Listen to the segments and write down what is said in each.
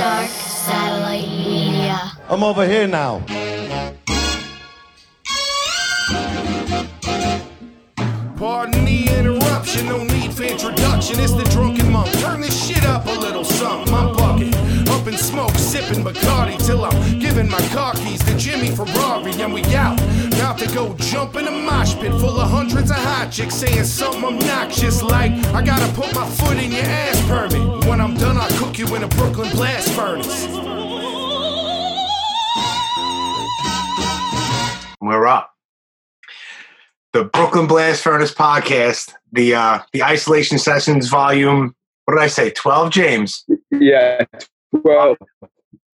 Dark Satellite Media. I'm over here now. Interruption, no need for introduction. It's the drunken monk. Turn this shit up a little something. I'm bucking, up in smoke, sipping Bacardi till I'm giving my car keys to Jimmy Ferrari, and we out. About to go jump in a mosh pit full of hundreds of hot chicks saying something obnoxious like, I gotta put my foot in your ass permit. When I'm done, I'll cook you in a Brooklyn blast furnace. We're up. The Brooklyn Blast Furnace podcast, the uh the isolation sessions volume. What did I say? Twelve, James. Yeah. Well,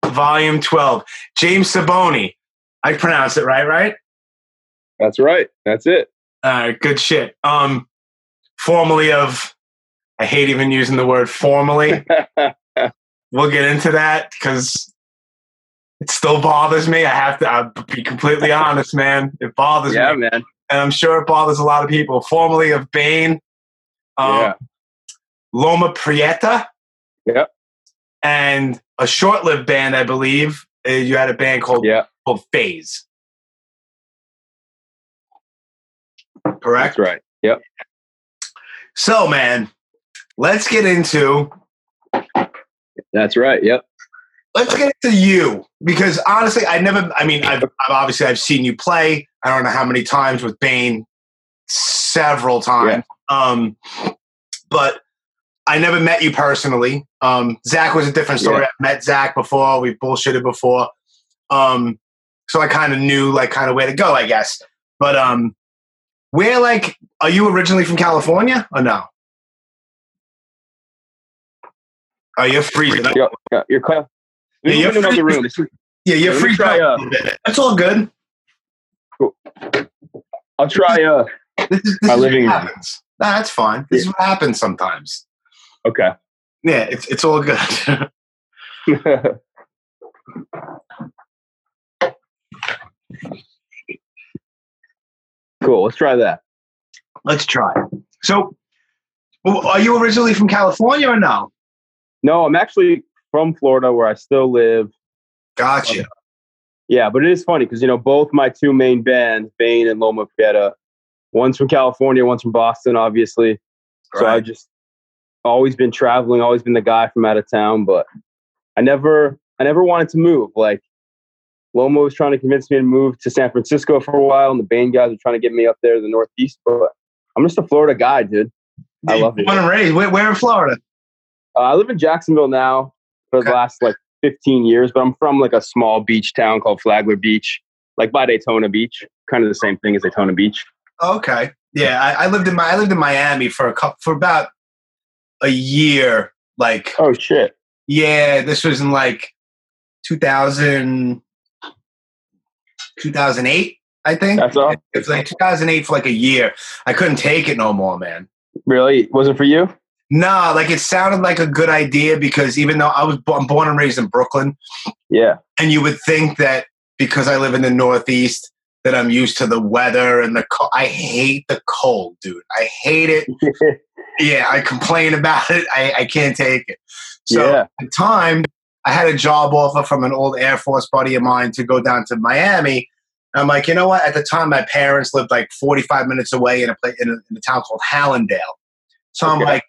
Volume twelve. James Siboni. I pronounced it right, right? that's right. That's it. All right, good shit. Um, formerly of, I hate even using the word formally. we'll get into that because it still bothers me. I have to I'll be completely honest, man. It bothers yeah, me, man. And I'm sure it bothers a lot of people. Formerly of Bane, um, Yeah. Loma Prieta, Yep. and a short-lived band, I believe. Uh, You had a band called Yeah. called Faze, correct? That's right. Yep. So, man, let's get into That's right. Yep. Let's get into you because honestly, I never. I mean, I've, I've obviously I've seen you play. I don't know how many times with Bane, several times. Um, but I never met you personally. Um, Zach was a different story. Yeah. I met Zach before. We bullshitted before. Um, so I kind of knew like kind of where to go, I guess. But um, where like are you originally from California or no? Oh, you're freezing. up. Yo, yeah, clear. Yeah, in another free- room. Yeah, you're Let me try, uh. That's all good. Cool. I'll try. Uh. This is, this My living room. Nah, that's fine. This is what happens sometimes. Okay. Yeah, it's it's all good. cool. Let's try that. Let's try. So, are you originally from California or no? No, I'm actually from Florida, where I still live. Gotcha. Yeah, but it is funny because you know both my two main bands, Bane and Loma Prieta, one's from California, one's from Boston, obviously. So I've just always been traveling, always been the guy from out of town, but I never I never wanted to move. Like Loma was trying to convince me to move to San Francisco for a while, and the Bane guys were trying to get me up there to the Northeast. But I'm just a Florida guy, dude. I love it. Born and raised. Where, where in Florida? Uh, I live in Jacksonville now for Okay. the last like 15 years, but I'm from like a small beach town called Flagler Beach, like by Daytona Beach, kind of the same thing as Daytona Beach. Okay. Yeah, I, I lived in my I lived in Miami for a couple for about a year. Like, Oh shit! yeah, this was in like 2000, 2008, I think. That's all. It was like 2008 for like a year. I couldn't take it no more, man. Really? Was it for you? Nah, like it sounded like a good idea because even though I was I'm born and raised in Brooklyn, Yeah. and you would think that because I live in the Northeast that I'm used to the weather and the cold. I hate the cold, dude. I hate it. Yeah, I complain about it. I, I can't take it. So Yeah. at the time, I had a job offer from an old Air Force buddy of mine to go down to Miami. I'm like, you know what? At the time, my parents lived like 45 minutes away in a place in a, in a town called Hallandale. So I'm like,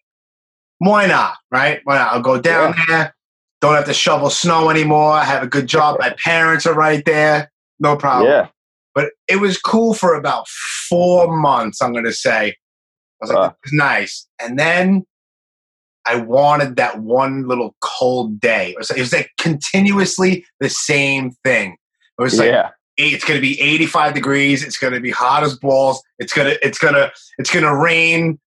why not? Right? Why not? I'll go down there. Don't have to shovel snow anymore. I have a good job. My parents are right there. No problem. yeah. But it was cool for about four months, I'm going to say. I was like, nice. And then I wanted that one little cold day. It was, it was like continuously the same thing. It was like, yeah. It's going to be 85 degrees. It's going to be hot as balls. It's going to, it's going to, it's going to rain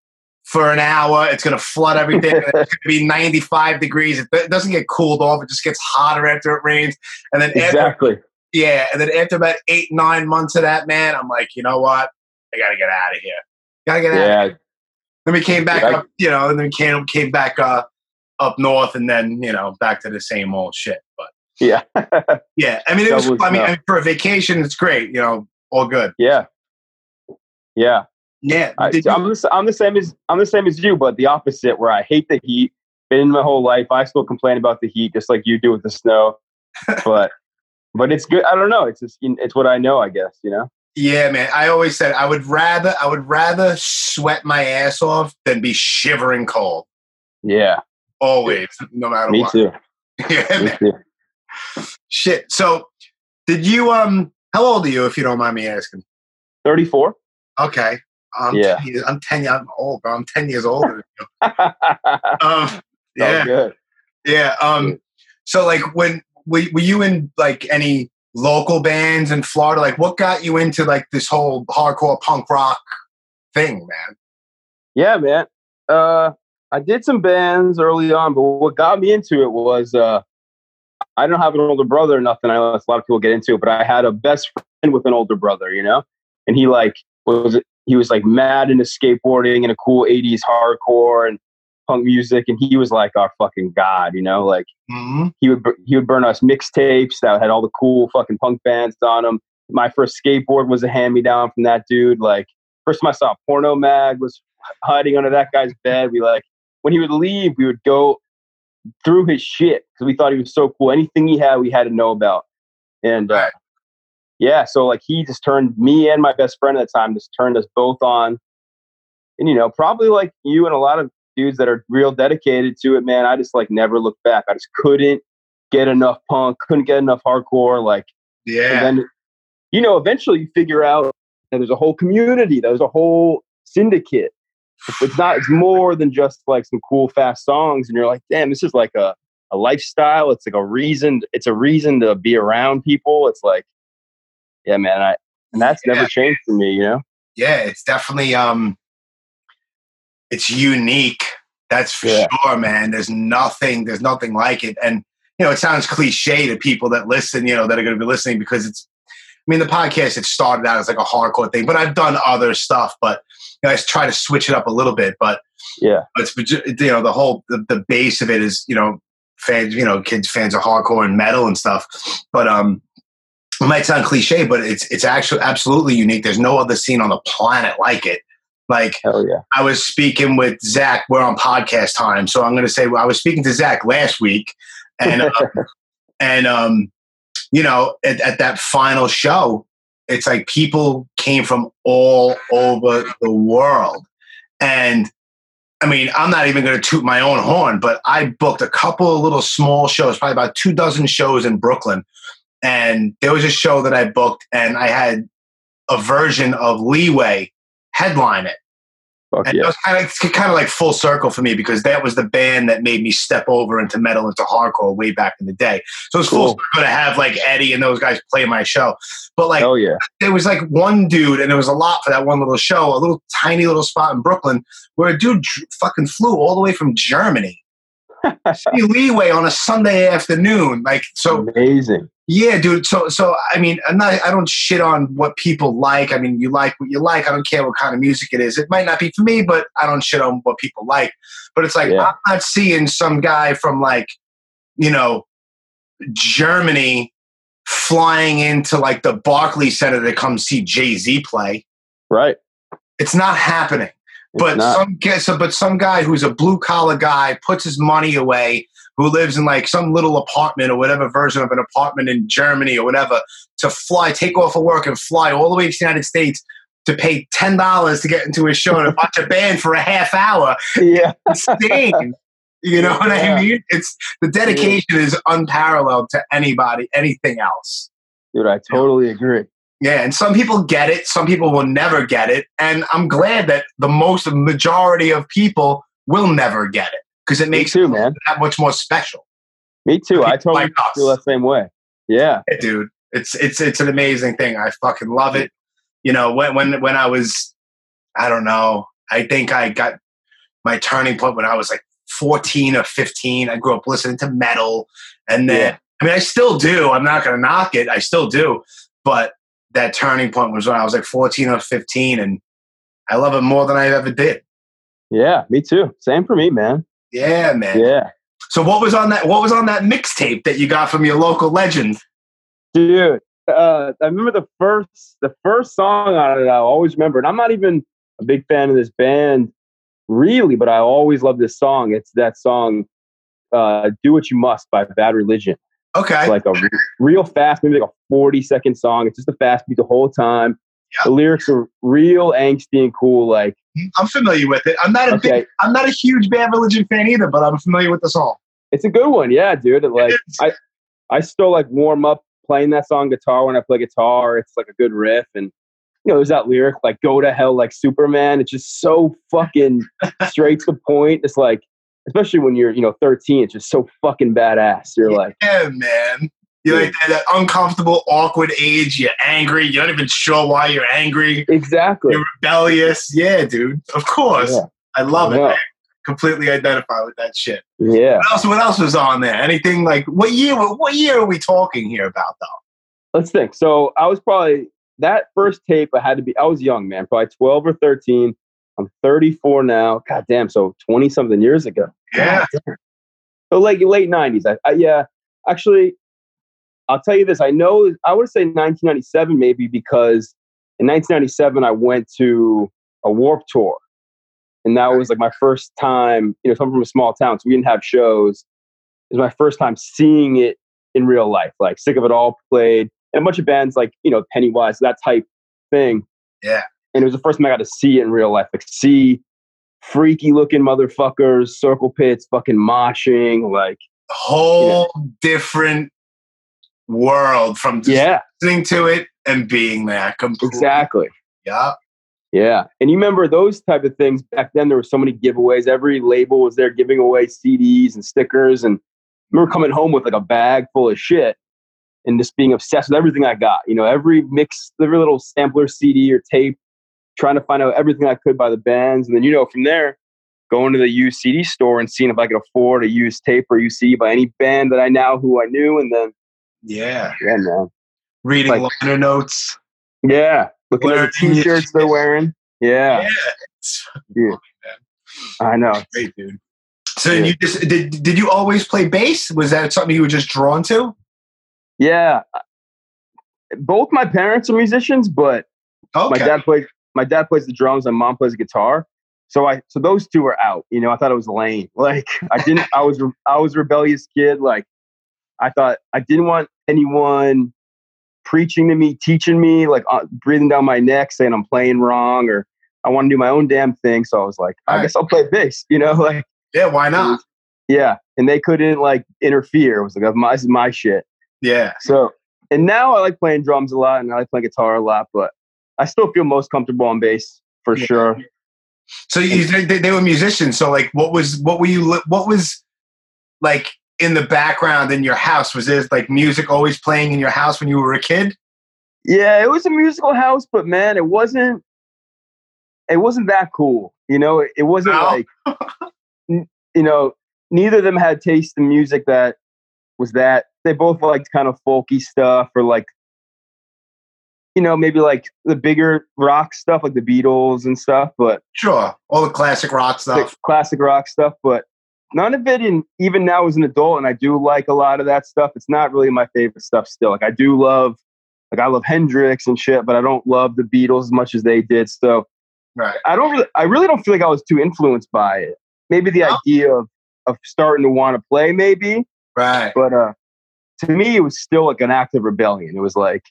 for an hour. It's going to flood everything. it's going to be 95 degrees. It, doesn't get cooled off. It just gets hotter after it rains. And then after Exactly. yeah, and then after about eight, nine months of that, man, I'm like, you know what? I gotta get out of here. Gotta get out. Yeah. Then we came back up, you know, and then we came came back uh, up north, and then you know back to the same old shit. But Yeah. yeah, I mean, it was. I mean. I mean, for a vacation, it's great. You know, all good. yeah. Yeah. Yeah, I, I'm, the, I'm the same as I'm the same as you, but the opposite. Where I hate the heat, been in my whole life. I still complain about the heat, just like you do with the snow. but but it's good. I don't know. It's just it's what I know. I guess you know. Yeah, man. I always said I would rather I would rather sweat my ass off than be shivering cold. Yeah. Always, no matter Me what. too. Yeah, Me man. too. Shit. So, did you um? How old are you, if you don't mind me asking? Thirty four. Okay. I'm Yeah. 10 years, I'm ten. I'm old, bro. I'm ten years older. Than you. oh, Um. Yeah. good. Yeah. Um. So, like, when were, were you in like any local bands in Florida? Like, what got you into like this whole hardcore punk rock thing, man? Yeah, man. Uh, I did some bands early on, but what got me into it was uh, I don't have an older brother or nothing. I know a lot of people get into it, but I had a best friend with an older brother, you know, and he like was he was like mad into skateboarding and a cool '80s hardcore and punk music, and he was like our fucking god, you know, like Mm-hmm. he would he would burn us mixtapes that had all the cool fucking punk bands on them. My first skateboard was a hand me down from that dude. Like first time I saw a porno mag was hiding under that guy's bed. We like when he would leave, we would go through his shit because we thought he was so cool. Anything he had, we had to know about. And uh, Right. Yeah, so like he just turned me and my best friend at the time just turned us both on. And you know, probably like you and a lot of dudes that are real dedicated to it, man. I just like never looked back. I just couldn't get enough punk, couldn't get enough hardcore. Like, Yeah. and then, you know, eventually you figure out that there's a whole community, there's a whole syndicate. It's not, it's more than just like some cool, fast songs. And you're like, damn, this is like a, a lifestyle. It's like a reason, it's a reason to be around people. It's like, yeah, man. I, and that's Yeah. never changed for me, you know? yeah, it's definitely um it's unique. That's for Yeah. sure, man. There's nothing, there's nothing like it. And you know, it sounds cliche to people that listen, you know, that are gonna be listening because it's I mean the podcast it started out as like a hardcore thing, but I've done other stuff, but you know, I try to switch it up a little bit. But Yeah. it's you know, the whole the, the base of it is, you know, fans, you know, kids fans of hardcore and metal and stuff. But um it might sound cliche, but it's it's actually absolutely unique. There's no other scene on the planet like it. Like yeah. I was speaking with Zach. We're on podcast time, so I'm going to say well, I was speaking to Zach last week, and uh, and um, you know, at, at that final show, it's like people came from all over the world, and I mean, I'm not even going to toot my own horn, but I booked a couple of little small shows, probably about two dozen shows in Brooklyn, and there was a show that I booked, and I had a version of Leeway headline it. Fuck And it was kind of, kind of like full circle for me because that was the band that made me step over into metal, into hardcore way back in the day. So it was full Cool. circle to have like Eddie and those guys play my show. But like oh yeah. there was like one dude, and it was a lot for that one little show, a little tiny little spot in Brooklyn where a dude fucking flew all the way from Germany. See leeway on a Sunday afternoon, like so. Amazing. Yeah, dude. So, so I mean, I'm not. I don't shit on what people like. I mean, you like what you like. I don't care what kind of music it is. It might not be for me, but I don't shit on what people like. But it's like Yeah. I'm not seeing some guy from like, you know, Germany flying into like the Barclays Center to come see Jay Z play. Right. It's not happening. It's But not. some guy, so, but some guy who's a blue collar guy puts his money away, who lives in like some little apartment or whatever version of an apartment in Germany or whatever, to fly, take off of work and fly all the way to the United States to pay ten dollars to get into a show and watch a band for a half hour. yeah. Insane. You know what Yeah. I mean? It's the dedication is unparalleled to anybody, anything else. Dude, I totally agree. Yeah, and some people get it, some people will never get it, and I'm glad that the most majority of people will never get it because it Me makes too, it man. that much more special. Me too. I totally like feel that same way. Yeah. Dude. It's it's it's an amazing thing. I fucking love it. You know, when when when I was I don't know, I think I got my turning point when I was like 14 or 15. I grew up listening to metal and then Yeah. I mean I still do. I'm not gonna knock it. I still do. But that turning point was when I was like 14 or 15 and I love it more than I ever did. Yeah. Me too. Same for me, man. Yeah, man. Yeah. So what was on that what was on that mixtape that you got from your local legend? Dude. Uh, I remember the first the first song on it. I always remember, and I'm not even a big fan of this band, really, but I always love this song. It's that song uh, "Do What You Must" by Bad Religion. Okay. It's like a re- real fast, maybe like a forty second song. It's just a fast beat the whole time. Yeah. The lyrics are real angsty and cool. Like I'm familiar with it. I'm not a Okay. big, I'm not a huge Bad Religion fan either, but I'm familiar with the song. it's a good one, yeah, dude. It, like. I, I still like warm up playing that song guitar when I play guitar. It's like a good riff, and you know, there's that lyric like "Go to hell like Superman." It's just so fucking straight to the point. It's like, especially when you're you know 13, it's just so fucking badass. You're like, Yeah, man. You're like that, that uncomfortable, awkward age. You're angry. You're not even sure why you're angry. exactly. You're rebellious. Yeah, dude. Of course. Yeah. I love it. Yeah. Man. Completely identify with that shit. Yeah. What else? What else was on there? Anything like what year? What year are we talking here about though? Let's think. So I was probably that first tape. I had to be. I was young, man. Probably 12 or 13. I'm 34 now. God damn. So 20 something years ago. Yeah. So like late 90s. I, I, yeah. Actually, I'll tell you this. I know. I would say 1997 maybe because in 1997 I went to a Warped Tour, and that was like my first time. You know, come from a small town, so we didn't have shows. It was my first time seeing it in real life. Like Sick of It All played, and a bunch of bands like you know Pennywise, that type thing. Yeah. And it was the first time I got to see it in real life, like see freaky looking motherfuckers, circle pits, fucking moshing, like Whole different world from just yeah, listening to it and being there. Completely. exactly. Yeah. Yeah. And you remember those type of things back then, there were so many giveaways. Every label was there giving away CDs and stickers. And I remember coming home with like a bag full of shit and just being obsessed with everything I got. You know, every mix, every little sampler CD or tape, trying to find out everything I could by the bands. And then, you know, from there, going to the used CD store and seeing if I could afford a used tape or used CD by any band that I now who I knew. And then, Yeah. yeah, man. Reading Like- liner notes. Yeah. Looking at the t shirts they're wearing. Yeah. Yeah. I know. great, dude. So Yeah. you just did? Did you always play bass? Was that something you were just drawn to? Yeah. Both my parents are musicians, but Okay. my dad plays my dad plays the drums and mom plays the guitar. So I so those two are out. You know, I thought it was lame. Like I didn't I was I was a rebellious kid. Like I thought I didn't want anyone preaching to me, teaching me, like uh, breathing down my neck, saying I'm playing wrong or I want to do my own damn thing. So I was like, I Right. guess I'll play bass. You know, like yeah. Why not? yeah. And they couldn't like interfere. It was like my, this is my shit. Yeah. So, and now I like playing drums a lot and I like playing guitar a lot, but I still feel most comfortable on bass for Yeah. sure. So you, they, they were musicians. So like, what was what were you? What was like in the background in your house? Was there like music always playing in your house when you were a kid? Yeah, it was a musical house, but man, it wasn't. It wasn't that cool, you know. It, it wasn't No? like, n- you know, neither of them had taste in music that was that. They both liked kind of folky stuff or like, you know, maybe like the bigger rock stuff, like the Beatles and stuff. But Sure, all the classic rock stuff. classic rock stuff, but none of it. And even now as an adult, and I do like a lot of that stuff. It's not really my favorite stuff still. Like I do love, like I love Hendrix and shit, but I don't love the Beatles as much as they did. So Right. I don't really, I really don't feel like I was too influenced by it. Maybe the No. idea of of starting to want to play, maybe, Right. but uh, to me, it was still like an act of rebellion. It was like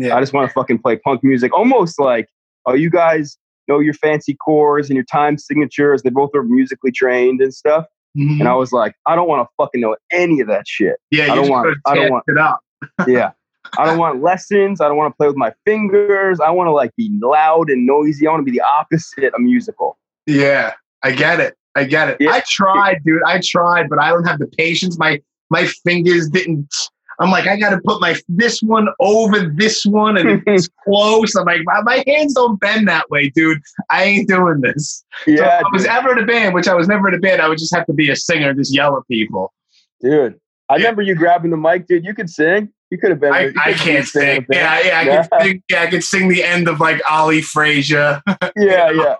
Yeah. I just want to fucking play punk music, almost like, oh, you guys know your fancy chords and your time signatures. They both are musically trained and stuff. Mhm. And I was like, I don't want to fucking know any of that shit. yeah. I don't want- I don't want- it up. Yeah. I don't want lessons. I don't want to play with my fingers. I want to like be loud and noisy. I want to be the opposite of musical. Yeah, I get it. I get it. Yeah. I tried, dude. I tried, but I don't have the patience. My my fingers didn't. I'm like, I got to put my this one over this one, and it's close. I'm like, my, my hands don't bend that way, dude. I ain't doing this. So Yeah, if I was ever in a band, which I was never in a band, I would just have to be a singer, just yell at people. dude. I Yeah. remember you grabbing the mic, dude. You could sing. You could have been. I, I can't sing. Yeah, yeah, I Yeah. could sing. Yeah, I could sing the end of like Ali Frazier. yeah, yeah,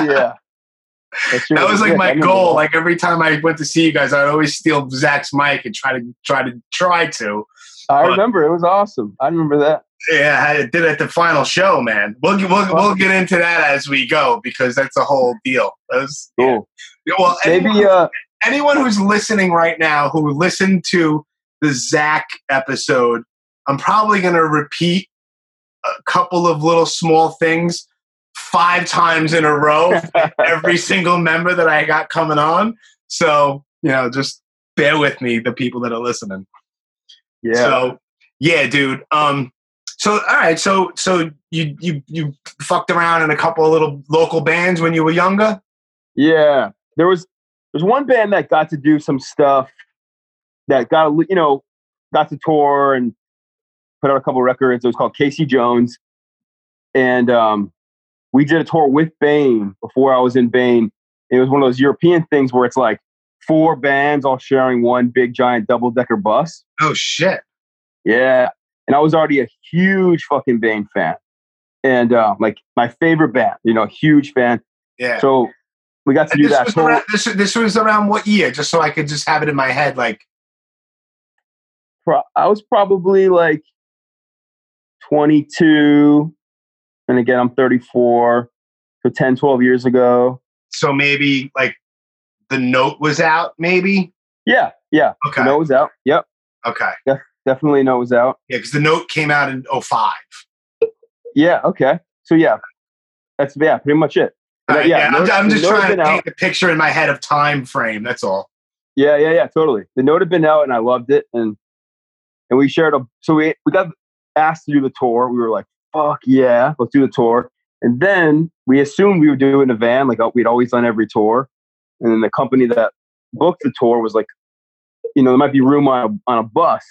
yeah. That, was like my goal. Like every time I went to see you guys, I'd always steal Zach's mic and try to try to try to. I but- remember it was awesome. I remember that. Yeah, I did it at the final show, man. We'll get- we'll, we'll get into that as we go because that's a whole deal. That was, Cool. yeah. Well, Maybe anyone, uh, anyone who's listening right now who listened to the Zach episode, I'm probably going to repeat a couple of little small things five times in a row every single member that I got coming on. So, you know, just bear with me, the people that are listening. Yeah. So, yeah, dude. Um, so all right, so so you you you fucked around in a couple of little local bands when you were younger. Yeah, there was there's one band that got to do some stuff that got you know got to tour and put out a couple records. It was called Casey Jones, and um, we did a tour with Bane before I was in Bane. It was one of those European things where it's like four bands all sharing one big giant double decker bus. Oh shit! Yeah, and I was already a huge fucking Bane fan, and uh, like my favorite band. You know, huge fan. Yeah. So we got to And do this that. was tour. around, this this was around what year? Just so I could just have it in my head. Like pro- I was probably like 22. And again, I'm 34. So 10, 12 years ago. so, maybe like the note was out. Maybe. Yeah. Yeah. Okay. The note was out. Yep. Okay. Yeah, Definitely note was out. Yeah, because the note came out in 05. Yeah. Okay. So yeah. That's, yeah, pretty much it. Right, yeah, yeah, note- I'm, I'm just trying to paint the picture in my head of time frame. That's all. Yeah. Yeah. Yeah. Totally. The note had been out and I loved it. And, and we shared a, so we, we got asked to do the tour. We were like, fuck yeah, let's do the tour. And then we assumed we would do it in a van, like uh, we'd always done every tour. And then the company that booked the tour was like, you know, there might be room on a, on a bus.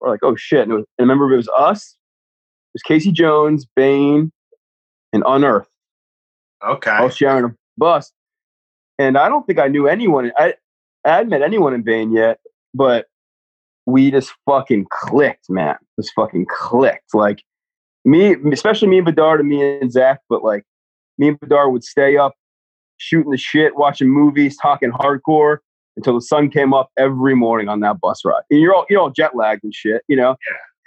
We're like, oh shit. And, it was, and remember, it was us, it was Casey Jones, Bane, and Unearth, Okay. all sharing a bus. And I don't think I knew anyone. I, I hadn't met anyone in Bane yet, but we just fucking clicked, man. Just fucking clicked. Like me, especially me and Bedard and me and Zach, but like me and Bedard would stay up shooting the shit, watching movies, talking hardcore until the sun came up every morning on that bus ride. And you're all you're all jet lagged and shit, you know? Of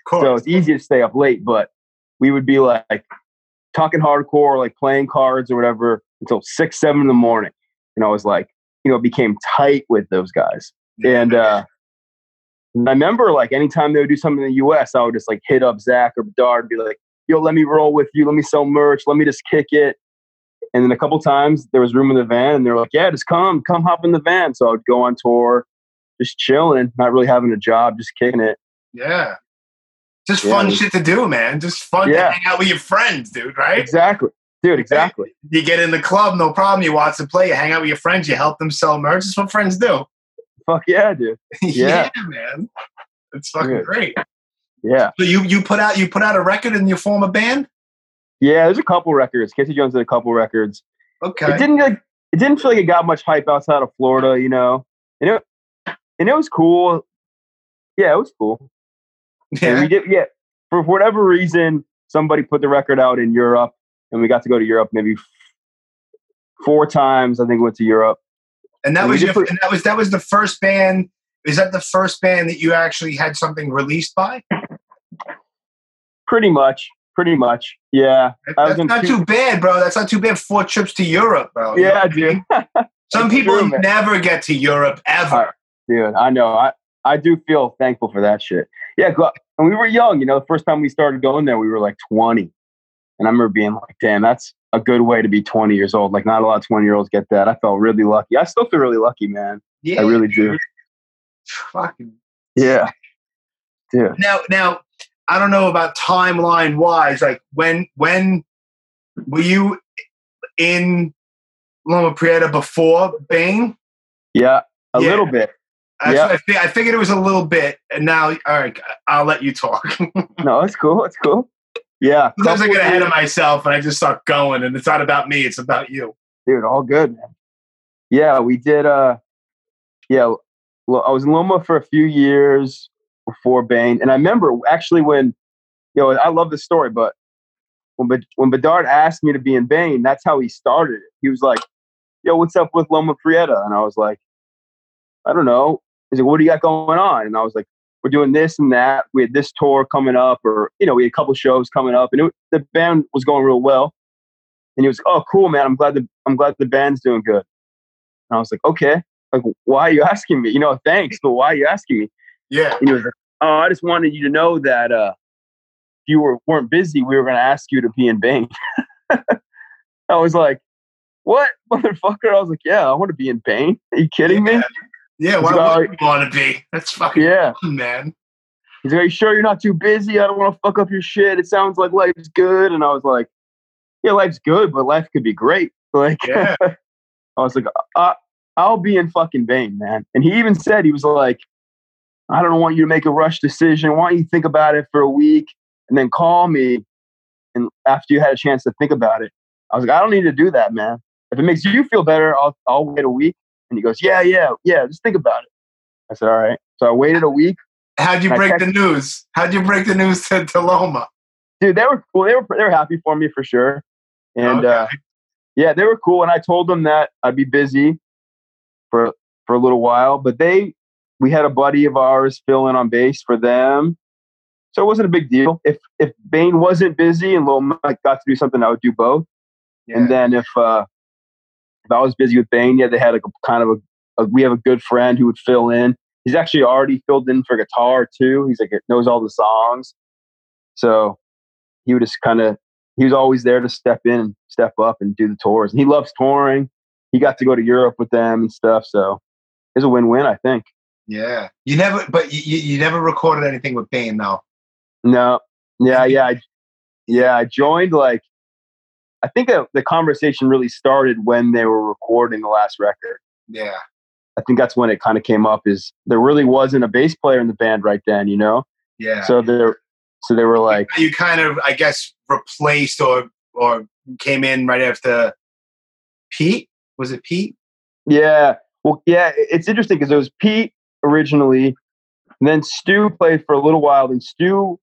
course. So it's easy to stay up late, but we would be like talking hardcore, like playing cards or whatever until six, seven in the morning. And I was like, you know, became tight with those guys. And uh and I remember like anytime they would do something in the US, I would just like hit up Zach or Bedard and be like, yo, let me roll with you, let me sell merch, let me just kick it. And then a couple times there was room in the van and they were like, Yeah, just come, come hop in the van. So I would go on tour, just chilling, not really having a job, just kicking it. yeah. Just Yeah, fun was- shit to do, man. Just fun Yeah. to hang out with your friends, dude, right? Exactly. Dude, exactly. You get in the club, no problem. You watch them play, you hang out with your friends, you help them sell merch. That's what friends do. Fuck yeah, dude. yeah. Yeah. man. It's fucking Yeah. great. Yeah. So you you put out you put out a record and you form a band? Yeah, there's a couple records. Casey Jones did a couple records. Okay. It didn't like it didn't feel like it got much hype outside of Florida, you know. And it and it was cool. Yeah, it was cool. And yeah. we did yeah. For whatever reason, somebody put the record out in Europe and we got to go to Europe maybe f- four times. I think we went to Europe. And that and was your, put- and that was that was the first band. Is that the first band that you actually had something released by? Pretty much. Pretty much. Yeah. That's not two- too bad, bro. That's not too bad. Four trips to Europe, bro. Yeah, dude. Some people true, never get to Europe ever. Uh, Dude, I know. I, I do feel thankful for that shit. Yeah, and we were young, you know, the first time we started going there, we were like 20. And I remember being like, damn, that's a good way to be 20 years old. Like, not a lot of 20 year olds get that. I felt really lucky. I still feel really lucky, man. yeah, I really do. Fucking Yeah. Dude. now, now, I don't know about timeline wise. Like when when were you in Loma Prieta before Bane? Yeah. A Yeah. little bit. That's Yeah. I, I figured it was a little bit, and now, all right, I'll let you talk. No, it's cool. It's cool. Yeah. Sometimes I Couple get ahead of myself and I just start going, and it's not about me; it's about you. dude all good man yeah we did uh yeah well i was in loma for a few years before bane and i remember actually when you know i love this story but when, when bedard asked me to be in bane that's how he started it he was like yo what's up with loma prieta and i was like i don't know he's like what do you got going on and i was like we're doing this and that we had this tour coming up or you know we had a couple shows coming up and it, the band was going real well and he was, like, "Oh, cool, man. I'm glad the I'm glad the band's doing good." And I was like, "Okay." like, why are you asking me? You know, thanks, but why are you asking me? Yeah. And he was like, oh, I just wanted you to know that uh, if you were, weren't busy, we were going to ask you to be in Bane. I was like, what, motherfucker? I was like, yeah, I want to be in Bane. Are you kidding me? Yeah, why would you want to be? That's fucking Yeah. fun, man. He's like, Are you sure you're not too busy? I don't want to fuck up your shit. It sounds like life's good. And I was like, Yeah, life's good, but life could be great. Like, Yeah. I was like, uh, I'll be in fucking Bane, man. And he even said, he was like, I don't want you to make a rush decision. Why don't you think about it for a week and then call me and after you had a chance to think about it? I was like, I don't need to do that, man. If it makes you feel better, I'll, I'll wait a week. And he goes, Yeah, yeah, yeah, just think about it. I said, All right. So I waited a week. How'd you break the news? How'd you break the news to, to Loma? dude, they were cool. They were they were happy for me for sure. And Okay. uh, yeah, they were cool. And I told them that I'd be busy for for a little while. But they, we had a buddy of ours fill in on bass for them, so it wasn't a big deal. If if Bane wasn't busy and Lil Mike got to do something, I would do both. And then if uh, if I was busy with Bane, yeah, they had like a kind of a, a we have a good friend who would fill in. He's actually already filled in for guitar too. He's like knows all the songs, so he would just kind of he was always there to step in and step up and do the tours. And he loves touring. He got to go to Europe with them and stuff. So it's a win-win, I think. Yeah, you never, but you, you, never recorded anything with Bane, though. No, yeah, yeah, I, yeah. I joined like I think the conversation really started when they were recording the last record. Yeah, I think that's when it kind of came up. Is there really wasn't a bass player in the band right then, you know? yeah. So there, so they were like, you kind of, I guess, replaced or or came in right after Pete. Was it Pete? yeah, well, yeah. It's interesting because it was Pete originally, and then Stu played for a little while. Then Stu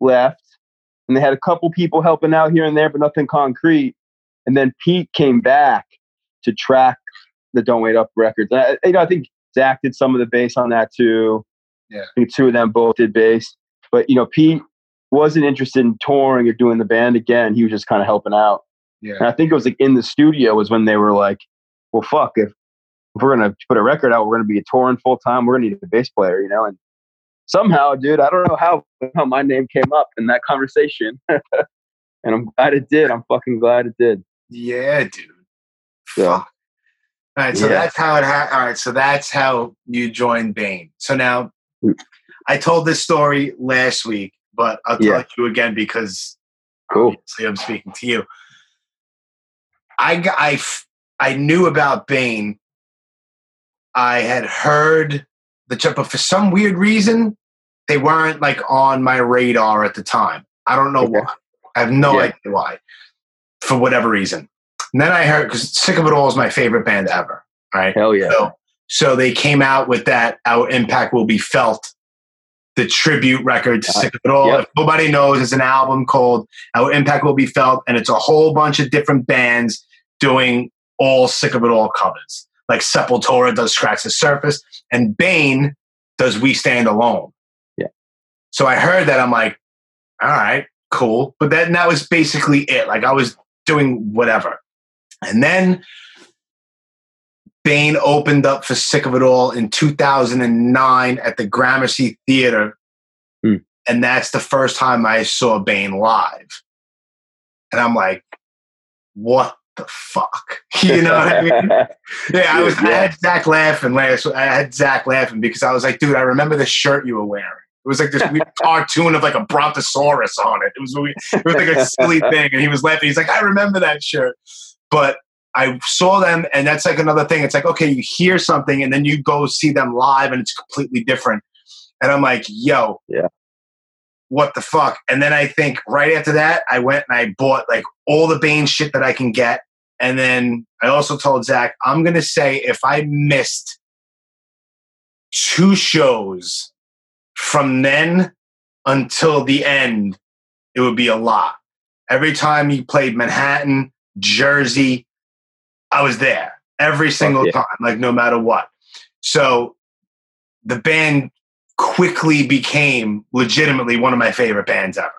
left, and they had a couple people helping out here and there, but nothing concrete. And then Pete came back to track the Don't Wait Up records. And I, you know, I think Zach did some of the bass on that too. Yeah. I think two of them both did bass. But you know, Pete wasn't interested in touring or doing the band again. He was just kind of helping out. Yeah, And I think it was like in the studio was when they were like, "Well, fuck if if we're gonna put a record out, we're gonna be a touring full time. We're gonna need a bass player, you know." And somehow, dude, I don't know how how my name came up in that conversation, and I'm glad it did. I'm fucking glad it did. yeah, dude. Yeah. Fuck. All right, so Yeah. that's how it. Ha- all right, so that's how you joined Bane. So now, Mm. I told this story last week, but I'll tell Yeah. you again because Cool. obviously I'm speaking to you. I I I knew about Bane. I had heard the ch- but for some weird reason, they weren't like on my radar at the time. I don't know Okay. why. I have no Yeah. idea why. For whatever reason. And then I heard because Sick of It All is my favorite band ever. Right. Hell yeah. So, so they came out with that Our Impact Will Be Felt, the tribute record to Uh, Sick of It All. yep. If nobody knows, it's an album called Our Impact Will Be Felt, and it's a whole bunch of different bands doing all Sick of It All covers. Like Sepultura does Scratch the Surface, and Bane does We Stand Alone. Yeah. So I heard that, I'm like, all right, cool. But then that was basically it. Like I was doing whatever. And then Bane opened up for Sick of It All in 2009 at the Gramercy Theater. Hmm. And that's the first time I saw Bane live. And I'm like, what the fuck? You know what I mean? Yeah, I was. I had Zach laughing last. I had Zach laughing because I was like, "Dude, I remember the shirt you were wearing. It was like this weird cartoon of like a brontosaurus on it. It was weird. it was like a silly thing." And he was laughing. He's like, "I remember that shirt." But I saw them, and that's like another thing. It's like, okay, you hear something, and then you go see them live, and it's completely different. And I'm like, "Yo, Yeah. what the fuck?" And then I think right after that, I went and I bought like all the Bane shit that I can get. And then I also told Zach, I'm going to say if I missed two shows from then until the end, it would be a lot. Every time he played Manhattan, Jersey, I was there every oh, single yeah. time, like no matter what. So the band quickly became legitimately one of my favorite bands ever.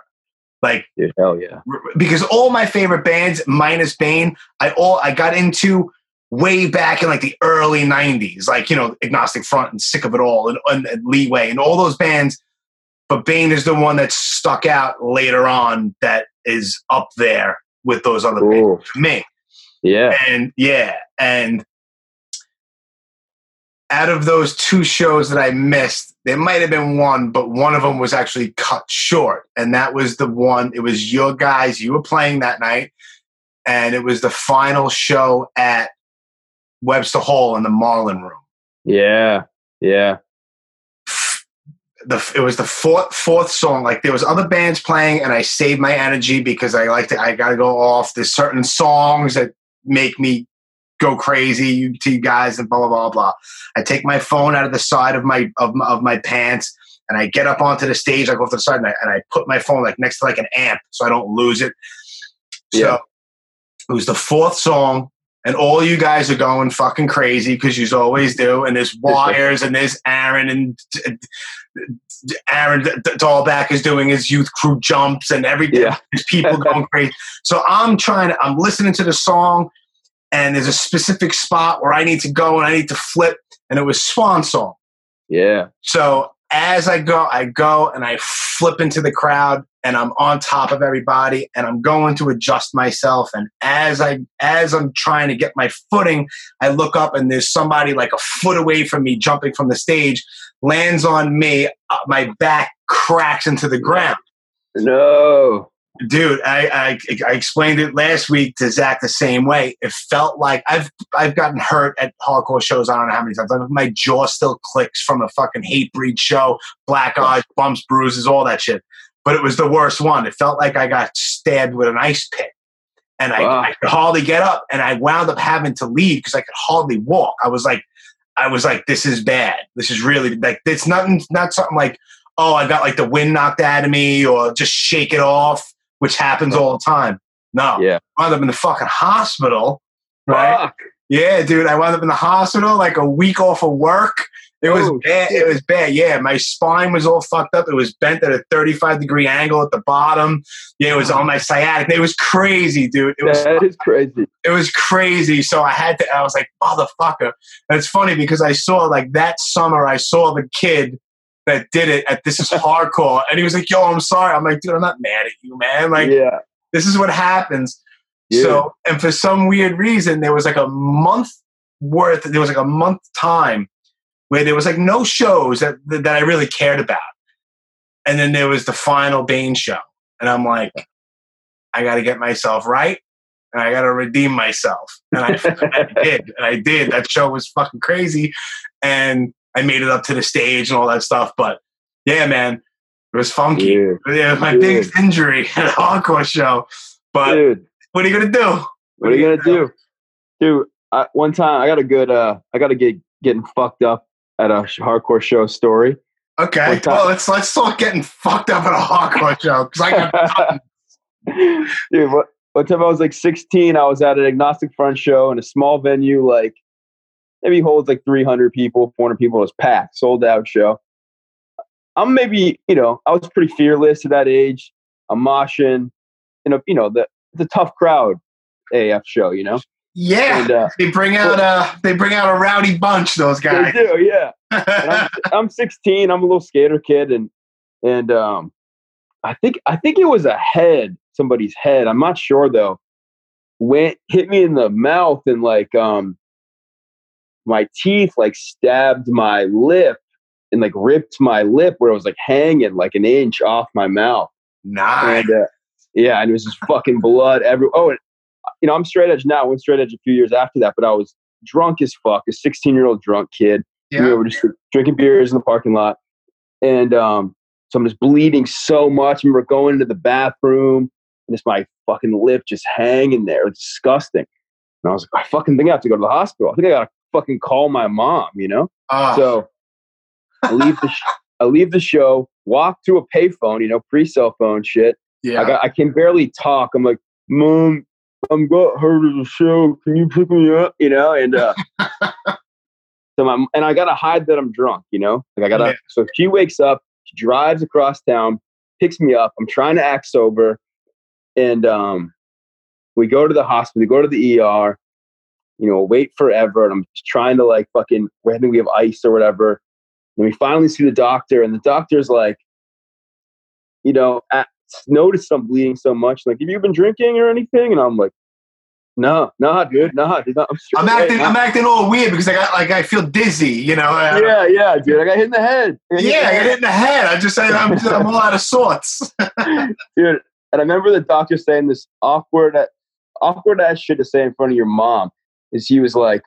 Like Dude, hell yeah. because all my favorite bands minus Bane, I all I got into way back in like the early 90s, like, you know, Agnostic Front and Sick of It All and, and, and Leeway and all those bands. But Bane is the one that stuck out later on that is up there with those other Ooh. bands for me. Yeah. And yeah, and out of those two shows that I missed, there might have been one, but one of them was actually cut short. And that was the one, it was your guys, you were playing that night, and it was the final show at Webster Hall in the Marlin Room. Yeah. Yeah. The, it was the fourth fourth song. Like there was other bands playing, and I saved my energy because I like to. I got to go off. There's certain songs that make me go crazy. You to you guys and blah blah blah blah. I take my phone out of the side of my of my, of my pants, and I get up onto the stage. I go off to the side, and I, and I put my phone like next to like an amp, so I don't lose it. So Yeah. it was the fourth song. And all you guys are going fucking crazy because you always do. And there's wires, and there's Aaron, and uh, Aaron Dalbec is doing his youth crew jumps, and everything. Yeah. There's people going crazy. So I'm trying to, I'm listening to the song, and there's a specific spot where I need to go and I need to flip, and it was Swan Song. Yeah. So as I go, I go and I flip into the crowd and I'm on top of everybody and I'm going to adjust myself. And as I as I'm trying to get my footing, I look up and there's somebody like a foot away from me jumping from the stage, lands on me, uh, my back cracks into the ground. No. Dude, I, I I explained it last week to Zach the same way. It felt like I've I've gotten hurt at hardcore shows. I don't know how many times. My jaw still clicks from a fucking Hatebreed show, black eyes, bumps, bruises, all that shit. But it was the worst one. It felt like I got stabbed with an ice pick, and I, Wow. I could hardly get up. And I wound up having to leave because I could hardly walk. I was like, I was like, this is bad. This is really like it's nothing. Not something like oh, I got like the wind knocked out of me, or just shake it off, which happens all the time. No, Yeah. I wound up in the fucking hospital. Right? Fuck. Yeah, dude. I wound up in the hospital like a week off of work. It was Oh, bad. It was bad. Yeah, my spine was all fucked up. It was bent at a 35 degree angle at the bottom. Yeah, it was on my sciatic. It was crazy, dude. It was That is crazy. it was crazy. So I had to. I was like, motherfucker. And it's funny because I saw like that summer. I saw the kid that did it at This Is Hardcore, and he was like, "Yo, I'm sorry." I'm like, "Dude, I'm not mad at you, man. Like, yeah. this is what happens." Yeah. So, and for some weird reason, there was like a month worth. There was like a month time where there was like no shows that that I really cared about, and then there was the final Bane show, and I'm like, I got to get myself right, and I got to redeem myself, and I, I did, and I did. That show was fucking crazy, and I made it up to the stage and all that stuff. But yeah, man, it was funky. Dude. Yeah, my Dude. biggest injury at a hardcore show. But Dude. what are you gonna do? What are you gonna do, dude? I, one time I got a good, uh, I got to get getting fucked up at a hardcore show story. Okay, well let's let's talk getting fucked up at a hardcore show because I got dude, what, one time I was like 16, I was at an agnostic front show in a small venue, like maybe holds like 300 people, 400 people. It was packed, sold out show. I'm maybe, you know, I was pretty fearless at that age. I'm moshing, you know, you know, the it's a tough crowd AF show, you know. yeah. And uh, They bring out a they bring out a rowdy bunch. Those they guys. do, yeah. I'm, I'm 16. I'm a little skater kid, and and um, I think I think it was a head, somebody's head. I'm not sure though. Went hit me in the mouth and like um, my teeth like stabbed my lip and like ripped my lip where it was like hanging like an inch off my mouth. nice. And uh, yeah, and it was just fucking blood every. Oh, and, you know, I'm straight edge now. I went straight edge a few years after that, but I was drunk as fuck, a 16 year old drunk kid. Yeah. We were just drinking beers in the parking lot, and um, so I'm just bleeding so much. And we're going into the bathroom, and it's my fucking lip just hanging there. It's disgusting. And I was like, I fucking think I have to go to the hospital. I think I gotta fucking call my mom. You know. Oh, So I leave the sh- I leave the show, walk to a payphone, you know, pre cell phone shit. yeah. I got I can barely talk. I'm like, Mom, I'm got hurt at the show. Can you pick me up? You know, and uh so my and I gotta hide that I'm drunk, you know? Like I gotta Yeah. so she wakes up, she drives across town, picks me up. I'm trying to act sober, and um we go to the hospital, we go to the ER, you know, wait forever. And I'm just trying to like fucking, I think we have ice or whatever. And we finally see the doctor, and the doctor's like, you know, at, noticed I'm bleeding so much. Like, have you been drinking or anything? And I'm like, no, no, dude, no, dude, no I'm, I'm acting. no." I'm acting all weird because I got like I feel dizzy. You know. I- yeah, yeah, dude. I got hit in the head. I got hit in Yeah, I got hit in the head. I just I'm, I'm all out of sorts. dude. And I remember the doctor saying this awkward, awkward ass shit to say in front of your mom. Is he was like,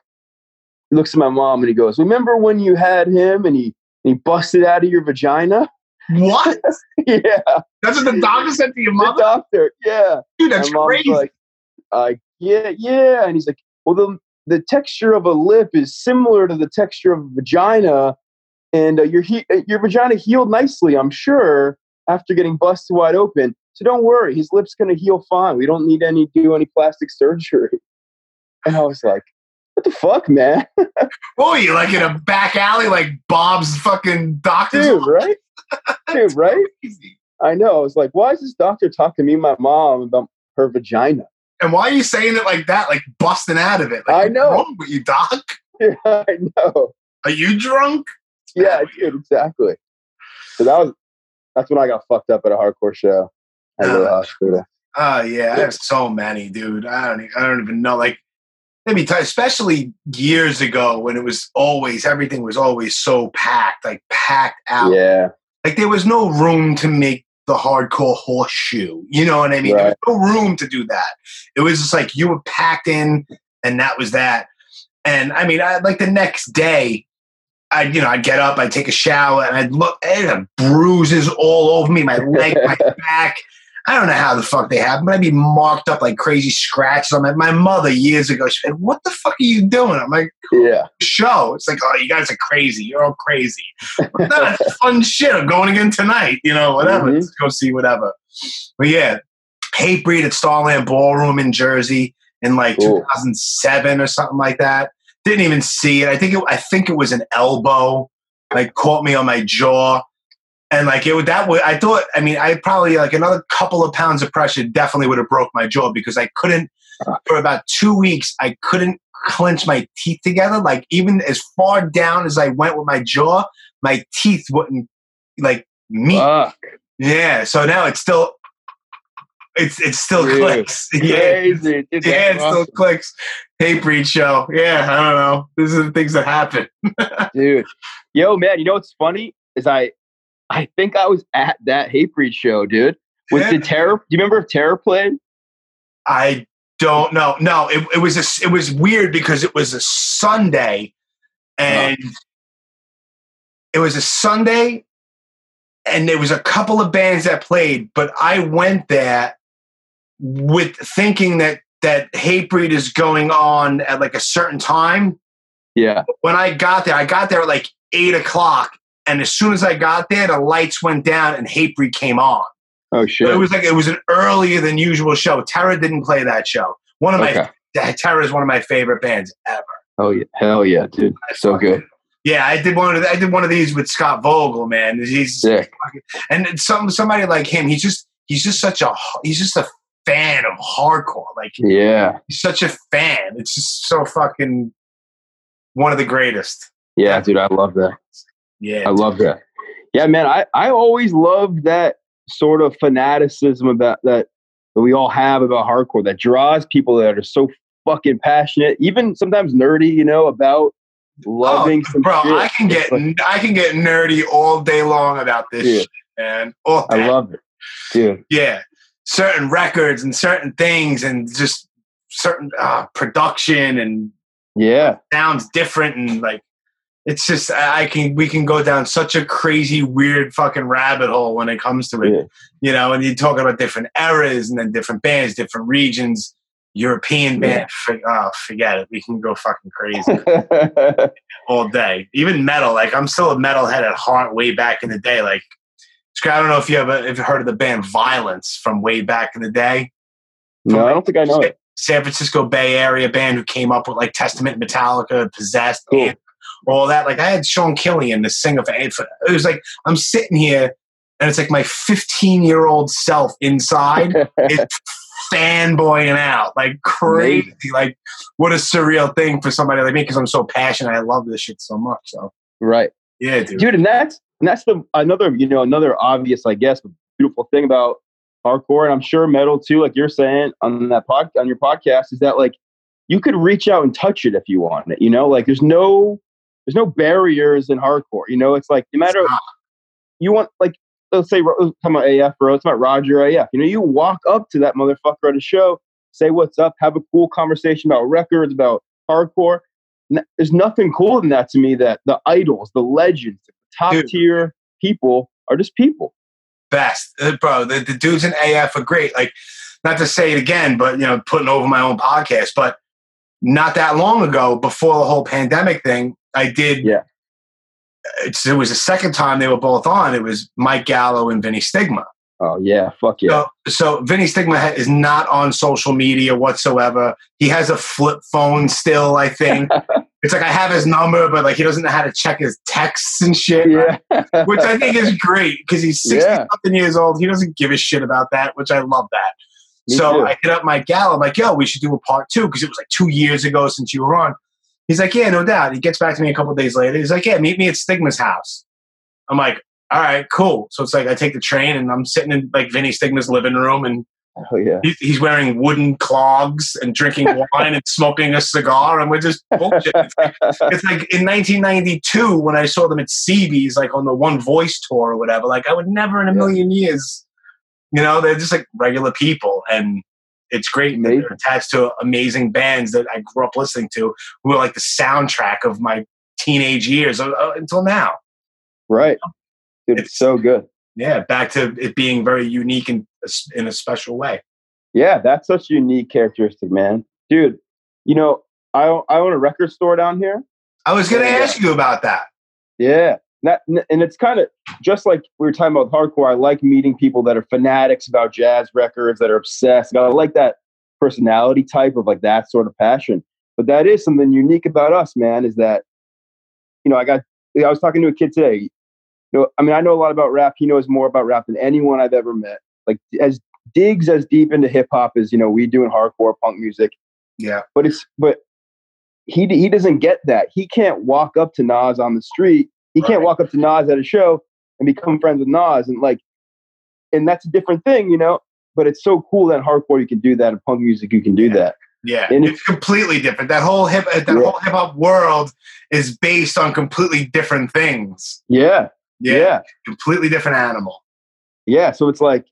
he looks at my mom and he goes, "Remember when you had him and he he busted out of your vagina?" what? yeah, That's what the doctor said to your the mother. doctor. Yeah, Dude, that's crazy. like, uh, yeah, yeah, and he's like, "Well, the the texture of a lip is similar to the texture of a vagina, and uh, your he- uh, your vagina healed nicely, I'm sure, after getting busted wide open." So don't worry, his lip's gonna heal fine. We don't need any do any plastic surgery. And I was like, what the fuck, man? oh, you like in a back alley, like Bob's fucking doctor? Dude, right? Dude, right? Crazy. I know. I was like, why is this doctor talking to me and my mom about her vagina? And why are you saying it like that, like busting out of it? Like, I know. What's wrong with you, doc? Yeah, I know. Are you drunk? Yeah, dude, exactly. So that was that's when I got fucked up at a hardcore show at Uh, Little Hospital. Oh yeah, I have so many, dude. I don't. I don't even know. Like, let me tell you, especially years ago when it was always everything was always so packed, like packed out. Yeah, Like there was no room to make the hardcore horseshoe. You know what I mean? There was no room to do that. It was just like you were packed in, and that was that. And I mean, I like the next day. I'd you know I'd get up, I'd take a shower, and I'd look. I'd bruises all over me, my leg, my back. I don't know how the fuck they happened, but I'd be marked up like crazy scratches on my. My mother years ago, she said, "What the fuck are you doing?" I'm like, yeah, "Show." It's like, "Oh, you guys are crazy. You're all crazy." But no, it's fun shit. I'm going again tonight. You know, whatever. Mhm. Let's go see whatever. But yeah, Hatebreed at Starland Ballroom in Jersey in like Cool. 2007 or something like that. Didn't even see it. I think it, I think it was an elbow, like caught me on my jaw, and like it would that would I thought. I mean, I probably like another couple of pounds of pressure definitely would have broke my jaw because I couldn't ah. for about two weeks. I couldn't clench my teeth together. Like even as far down as I went with my jaw, my teeth wouldn't like meet. fuck, Yeah, so now it's still it's it still Dude. clicks. Yeah. Dude, yeah, it that's still awesome. clicks. Hatebreed show. Yeah, I don't know. These are the things that happen. dude. Yo, man, you know what's funny is I, I think I was at that Hatebreed show, dude. Was Yeah. the terror? Do you remember if Terror played? I don't know. No, it, it was a, it was weird because it was a Sunday, and it was a Sunday, and there was a couple of bands that played, but I went there with thinking that that Hatebreed is going on at like a certain time. Yeah. When I got there, I got there at like eight o'clock, and as soon as I got there, the lights went down and Breed came on. Oh shit. But it was like it was an earlier than usual show. Terror didn't play that show. One of my okay. Terror is one of my favorite bands ever. Oh yeah. Hell yeah, dude. So good. Yeah, I did one of the, I did one of these with Scott Vogel, man. He's Sick. and some somebody like him. He's just he's just such a he's just a fan of hardcore. Like Yeah. he's such a fan. It's just so fucking one of the greatest. Yeah, dude. I love that. Yeah, I love that. Yeah, man. I I always loved that sort of fanaticism about that that we all have about hardcore that draws people that are so fucking passionate, even sometimes nerdy, you know, about loving some Oh, bro. shit. I can get like- I can get nerdy all day long about this Yeah. shit, man. All I day. love it, dude. yeah certain records and certain things and just certain uh, production and Yeah, sounds different and like it's just I can we can go down such a crazy weird fucking rabbit hole when it comes to it. Yeah. you know and you're talking about different eras and then different bands different regions. European band for, oh forget it. We can go fucking crazy all day. Even metal like I'm still a metalhead at heart way back in the day. Like I don't know if you ever if you heard of the band Vio-lence from way back in the day? No, I don't think I know it. San Francisco Bay Area band who came up with like Testament, Metallica, Possessed, Cool. All that. Like I had Sean Killian, the singer for it was like I'm sitting here and it's like my 15 year old self inside is fanboying out like crazy. Like, what a surreal thing for somebody like me because I'm so passionate. I love this shit so much. So, Right. yeah, dude. dude and that's and that's the another you know another obvious i guess beautiful thing about hardcore and i'm sure metal too like you're saying on that pod on your podcast is that like you could reach out and touch it if you want it you know like there's no there's no barriers in hardcore you know it's like no matter you want like let's say let's talk about af bro it's about roger af you know you walk up to that motherfucker at a show say what's up have a cool conversation about records about hardcore there's nothing cooler than that to me that the idols, the legends, the top tier people are just people. best, Uh, bro. The, the dudes in AF are great. Like, not to say it again, but you know, putting over my own podcast. But not that long ago, before the whole pandemic thing, I did. Yeah. It's, it was the second time they were both on. It was Mike Gallo and Vinny Stigma. Oh yeah, fuck yeah. So, so Vinny Stigma ha- is not on social media whatsoever. He has a flip phone still. I think it's like I have his number, but like he doesn't know how to check his texts and shit. yeah. Which I think is great because he's sixty Yeah. something years old. He doesn't give a shit about that, which I love that. Me so too. I hit up Mike Gallo. I'm like, yo, we should do a part two because it was like two years ago since you were on. He's like, yeah, no doubt. He gets back to me a couple days later. He's like, yeah, meet me at Stigma's house. I'm like, all right, cool. So it's like I take the train and I'm sitting in like Vinny Stigma's living room and oh yeah. he- he's wearing wooden clogs and drinking wine and smoking a cigar and we're just bullshit. It's like, it's like in 1992 when I saw them at CB's, like on the One Voice tour or whatever. Like I would never in a million years, you know, they're just like regular people, and it's great Amazing. they're attached to amazing bands that I grew up listening to, who are like the soundtrack of my teenage years uh, uh, until now. right. It's It's- so good. Yeah, back to it being very unique and in a special way. Yeah, that's such a unique characteristic, man. Dude, you know, I I own a record store down here. I was going to ask you about that. Yeah. That, and it's kind of just like we were talking about hardcore. I like meeting people that are fanatics about jazz records, that are obsessed. I like that personality type of like that sort of passion. But that is something unique about us, man, is that, you know, I got, I was talking to a kid today. You know, I mean, I know a lot about rap. He knows more about rap than anyone I've ever met. Like, as digs as deep into hip hop as, you know, we do in hardcore punk music Yeah. but it's but he he doesn't get that. He can't walk up to Nas on the street. He can't walk up to Nas at a show and become friends with Nas and like, and that's a different thing, you know. But it's so cool that hardcore you can do that. In punk music you can do Yeah. that. Yeah, And it's completely different. That whole hip, uh, that Yeah. whole hip hop world is based on completely different things. Yeah, Yeah, yeah, completely different animal. yeah. So it's like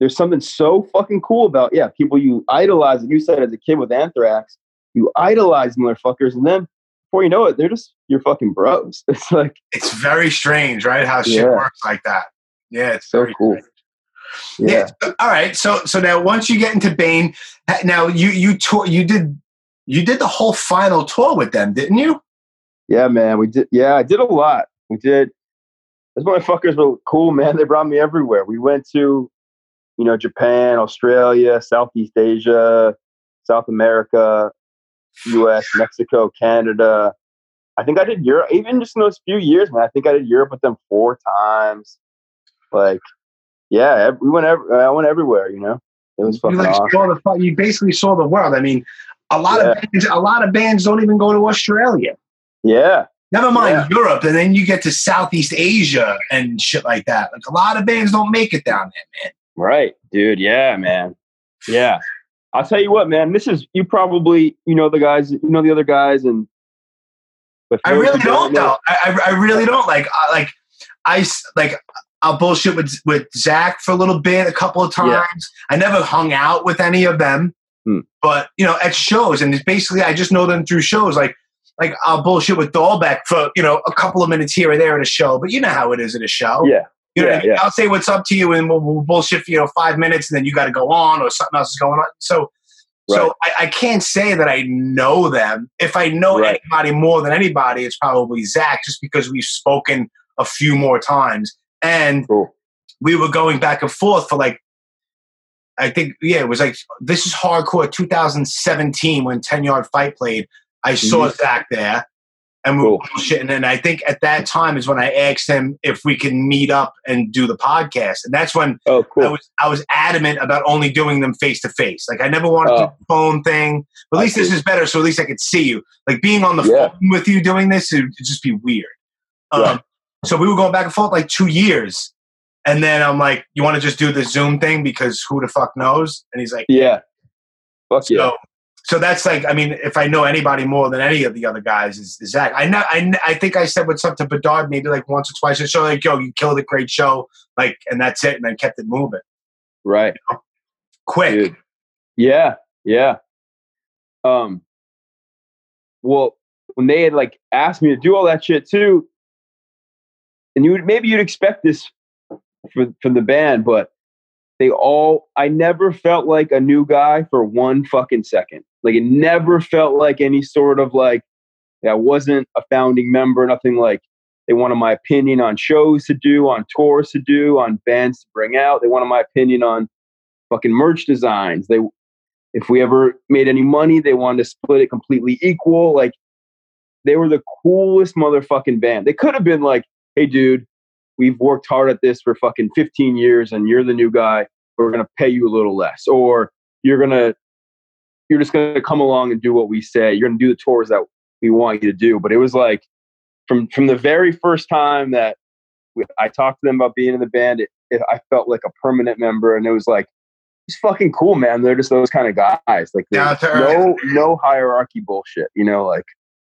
there's something so fucking cool about yeah people you idolize. You said as a kid with Anthrax, you idolize motherfuckers, and then before you know it, they're just your fucking bros. It's like It's very strange, right? How shit Yeah. works like that. Yeah, it's So very cool. strange. yeah. Yeah. All right. So so now once you get into Bane, now you you tour you did you did the whole final tour with them, didn't you? Yeah, man, we did. Yeah, I did a lot. We did. Those motherfuckers were cool, man. They brought me everywhere. We went to, you know, Japan, Australia, Southeast Asia, South America, U.S., Mexico, Canada. I think I did Europe. Even just in those few years, man. I think I did Europe with them four times. Like, yeah, we went. I went everywhere. You know, it was You like awesome. saw the you basically saw the world. I mean, a lot of bands, a lot of bands don't even go to Australia. Yeah, Never mind Yeah. Europe, and then you get to Southeast Asia and shit like that. Like a lot of bands don't make it down there, man. Right, dude. Yeah, man. Yeah. I'll tell you what, man. This is you probably you know the guys, you know the other guys, and but I really don't though. I, I I really don't like I, like I like I'll bullshit with with Zach for a little bit, a couple of times. Yeah. I never hung out with any of them, Hmm. but you know at shows, and it's basically I just know them through shows. Like like I'll bullshit with Dalbec for you know a couple of minutes here or there at a show, but you know how it is at a show. Yeah, You know, what I mean? yeah. I'll say what's up to you, and we'll, we'll bullshit for you know five minutes, and then you got to go on, or something else is going on. So, Right. so I, I can't say that I know them. If I know Right. anybody more than anybody, it's probably Zach, just because we've spoken a few more times, and cool. we were going back and forth for like. I think yeah, it was like this is hardcore 2017 when 10 Yard Fight played. I saw Mm-hmm. Zach there, and we were Cool. bullshitting. And I think at that time is when I asked him if we can meet up and do the podcast. And that's when Oh, I was I was adamant about only doing them face to face. Like I never wanted to do Oh. the phone thing. But at I least this see. is better, so at least I could see you. Like being on the Yeah. phone with you doing this, it would just be weird. Um, Right. so we were going back and forth like two years. And then I'm like, you want to just do the Zoom thing because who the fuck knows? And he's like, Yeah. Fuck yeah. So, so that's like, I mean, if I know anybody more than any of the other guys, is, is Zach. I know, I, I think I said what's up to Bedard maybe like once or twice show, like, yo, you killed a great show, like, and that's it, and then kept it moving Right. quick. Dude. Yeah. Yeah. Um, well, when they had like asked me to do all that shit too, and you would maybe you'd expect this for from the band, but they all I never felt like a new guy for one fucking second. Like it never felt like any sort of like I wasn't a founding member, nothing like they wanted my opinion on shows to do, on tours to do, on bands to bring out. They wanted my opinion on fucking merch designs. They if we ever made any money, they wanted to split it completely equal. Like they were the coolest motherfucking band. They could have been like, hey dude, we've worked hard at this for fucking 15 years and you're the new guy. We're gonna pay you a little less. Or you're gonna you're just gonna come along and do what we say. You're gonna do the tours that we want you to do. But it was like from from the very first time that we, I talked to them about being in the band, it, it, I felt like a permanent member, and it was like it's fucking cool, man. They're just those kind of guys. Like there's to no earth. no hierarchy bullshit. You know, like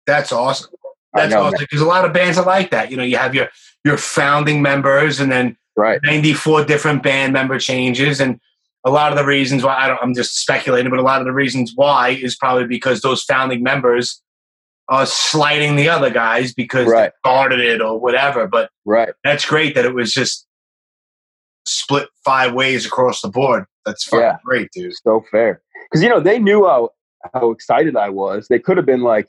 That's awesome. That's know, awesome man. because a lot of bands are like that. You know, you have your your founding members, and then right? 94 different band member changes, and a lot of the reasons why I don't, I'm just speculating, but a lot of the reasons why is probably because those founding members are slighting the other guys because Right. they started it or whatever. But Right. that's great that it was just split five ways across the board. That's fucking Yeah. great, dude. So fair. Because you know they knew how how excited I was. They could have been like,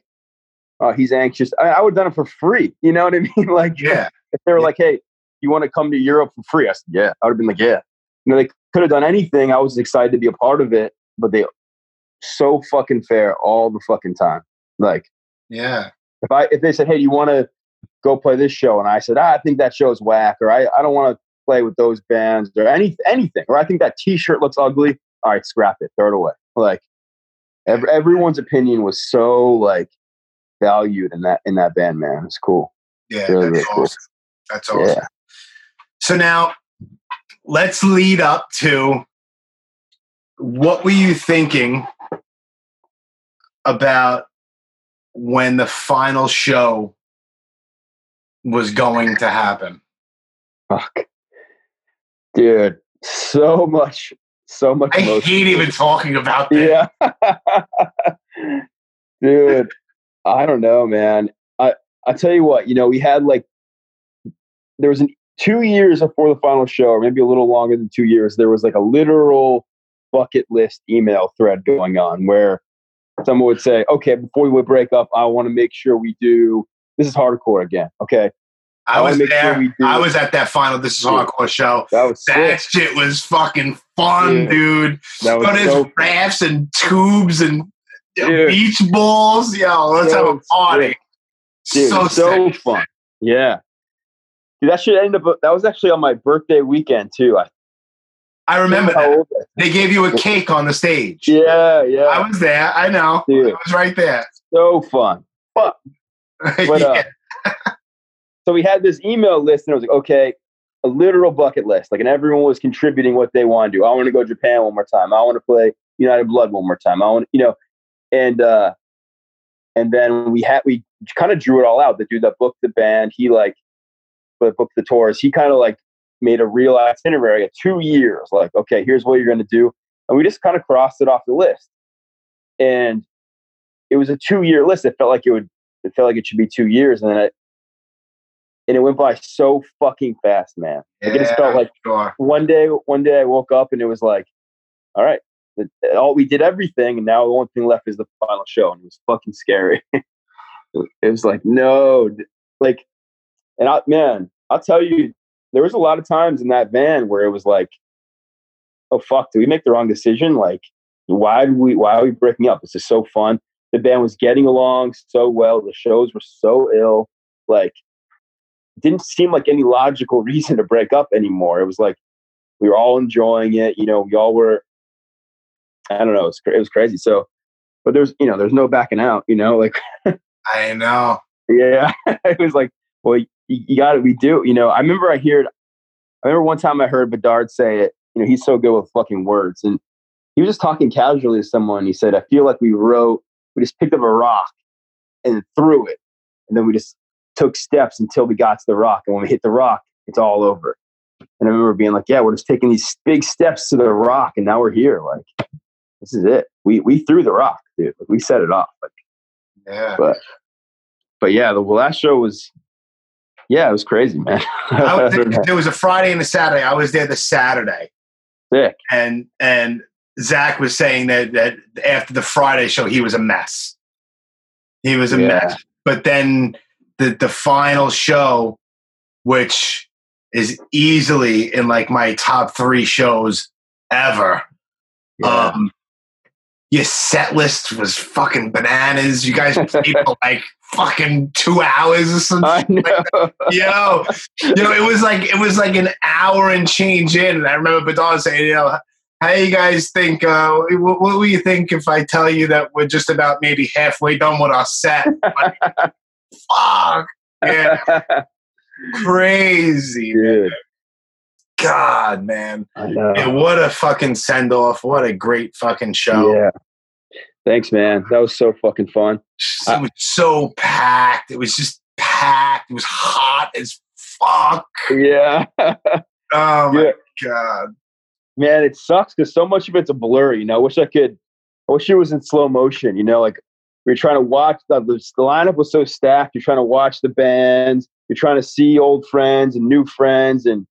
"Oh, he's anxious." I, I would have done it for free. You know what I mean? Like, Yeah, if they were Yeah. like, "Hey, you want to come to Europe for free?" I said, "Yeah." I would have been like, "Yeah." You know, they could have done anything. I was excited to be a part of it, but they so fucking fair all the fucking time. Like, yeah, if I if they said, "Hey, do you want to go play this show?" and I said, ah, "I think that show's whack," or "I, I don't want to play with those bands," or any anything, or "I think that T-shirt looks ugly." All right, scrap it, throw it away. Like, ev- everyone's opinion was so like valued in that in that band, man. It's cool. yeah. Really, that's really cool. awesome. That's awesome. Yeah. So now let's lead up to what were you thinking about when the final show was going to happen? Fuck, dude, so much, so much. I emotion. hate even talking about that. Yeah. Dude, I don't know, man. I I tell you what, you know, we had like there was an two years before the final show, or maybe a little longer than two years, there was like a literal bucket list email thread going on where someone would say, Okay, before we break up, I want to make sure we do this is hardcore again. Okay. I I was make sure there. I was at that final This Is. Hardcore show. That was That sick. shit was fucking fun, Dude. dude. That was Oh, there's so rafts and tubes and Dude. beach balls. Yo, let's have a party. Dude, so so, fun. Yeah. Dude, that should end up that was actually on my birthday weekend too. I I remember that. They gave you a cake on the stage. Yeah, yeah. I was there. I know. Dude. I was right there. so fun. But But, uh, so we had this email list, and I was like, okay, a literal bucket list. Like, and everyone was contributing what they want to do. I want to go to Japan one more time. I want to play United Blood one more time. I want, you know, and uh, and then we had we kind of drew it all out. The dude that booked the band, he like, but booked the tours. He kind of like made a real itinerary of two years. Like, okay, here's what you're going to do, and we just kind of crossed it off the list. And it was a two year list. It felt like it would. It felt like it should be two years, and then it and it went by so fucking fast, man. Like, it just felt like sure. one day, one day I woke up and it was like, all right, the- all we did everything, and now the only thing left is the final show, and it was fucking scary. it was like, no, like, and I, man, I'll tell you, there was a lot of times in that van where it was like, oh fuck, did we make the wrong decision? Like, why did we, why are we breaking up? This is so fun. the band was getting along so well. The shows were so ill. Like, didn't seem like any logical reason to break up anymore. It was like we were all enjoying it. You know, we all were. I don't know. It was, it was crazy. So, but there's you know there's no backing out. You know, like I know. yeah, it was like well you, you got it. We do. You know, I remember I heard. I remember one time I heard Bedard say it. You know, he's so good with fucking words, and he was just talking casually to someone. He said, "I feel like we wrote. We just picked up a rock and threw it, and then we just took steps until we got to the rock. And when we hit the rock, it's all over." And I remember being like, "Yeah, we're just taking these big steps to the rock, and now we're here. Like, this is it. We we threw the rock, dude. Like, we set it off. Like, Yeah. but but yeah, the last show was yeah, it was crazy, man. I was there, was a Friday and a Saturday. I was there the Saturday, Sick. and and Zach was saying that that after the Friday show, he was a mess. He was a Yeah. mess. But then the the final show, which is easily in like my top three shows ever. Yeah. Um, your set list was fucking bananas. You guys played for like fucking two hours or something. I know. Yo, you know, it was like it was like an hour and change in. And I remember Bedard saying, you know, how you guys think? Uh, what, what will you think if I tell you that we're just about maybe halfway done with our set? Like, Fuck, yeah, crazy, Dude, God, man. Yeah, what a fucking send off! What a great fucking show. Yeah. Thanks, man. That was so fucking fun. It was so packed. It was just packed. It was hot as fuck. Yeah. Oh my Yeah. god. man, it sucks because so much of it's a blur. You know, I wish I could. I wish it was in slow motion. You know, like we are trying to watch the, the lineup was so stacked. You're trying to watch the bands. You're trying to see old friends and new friends, and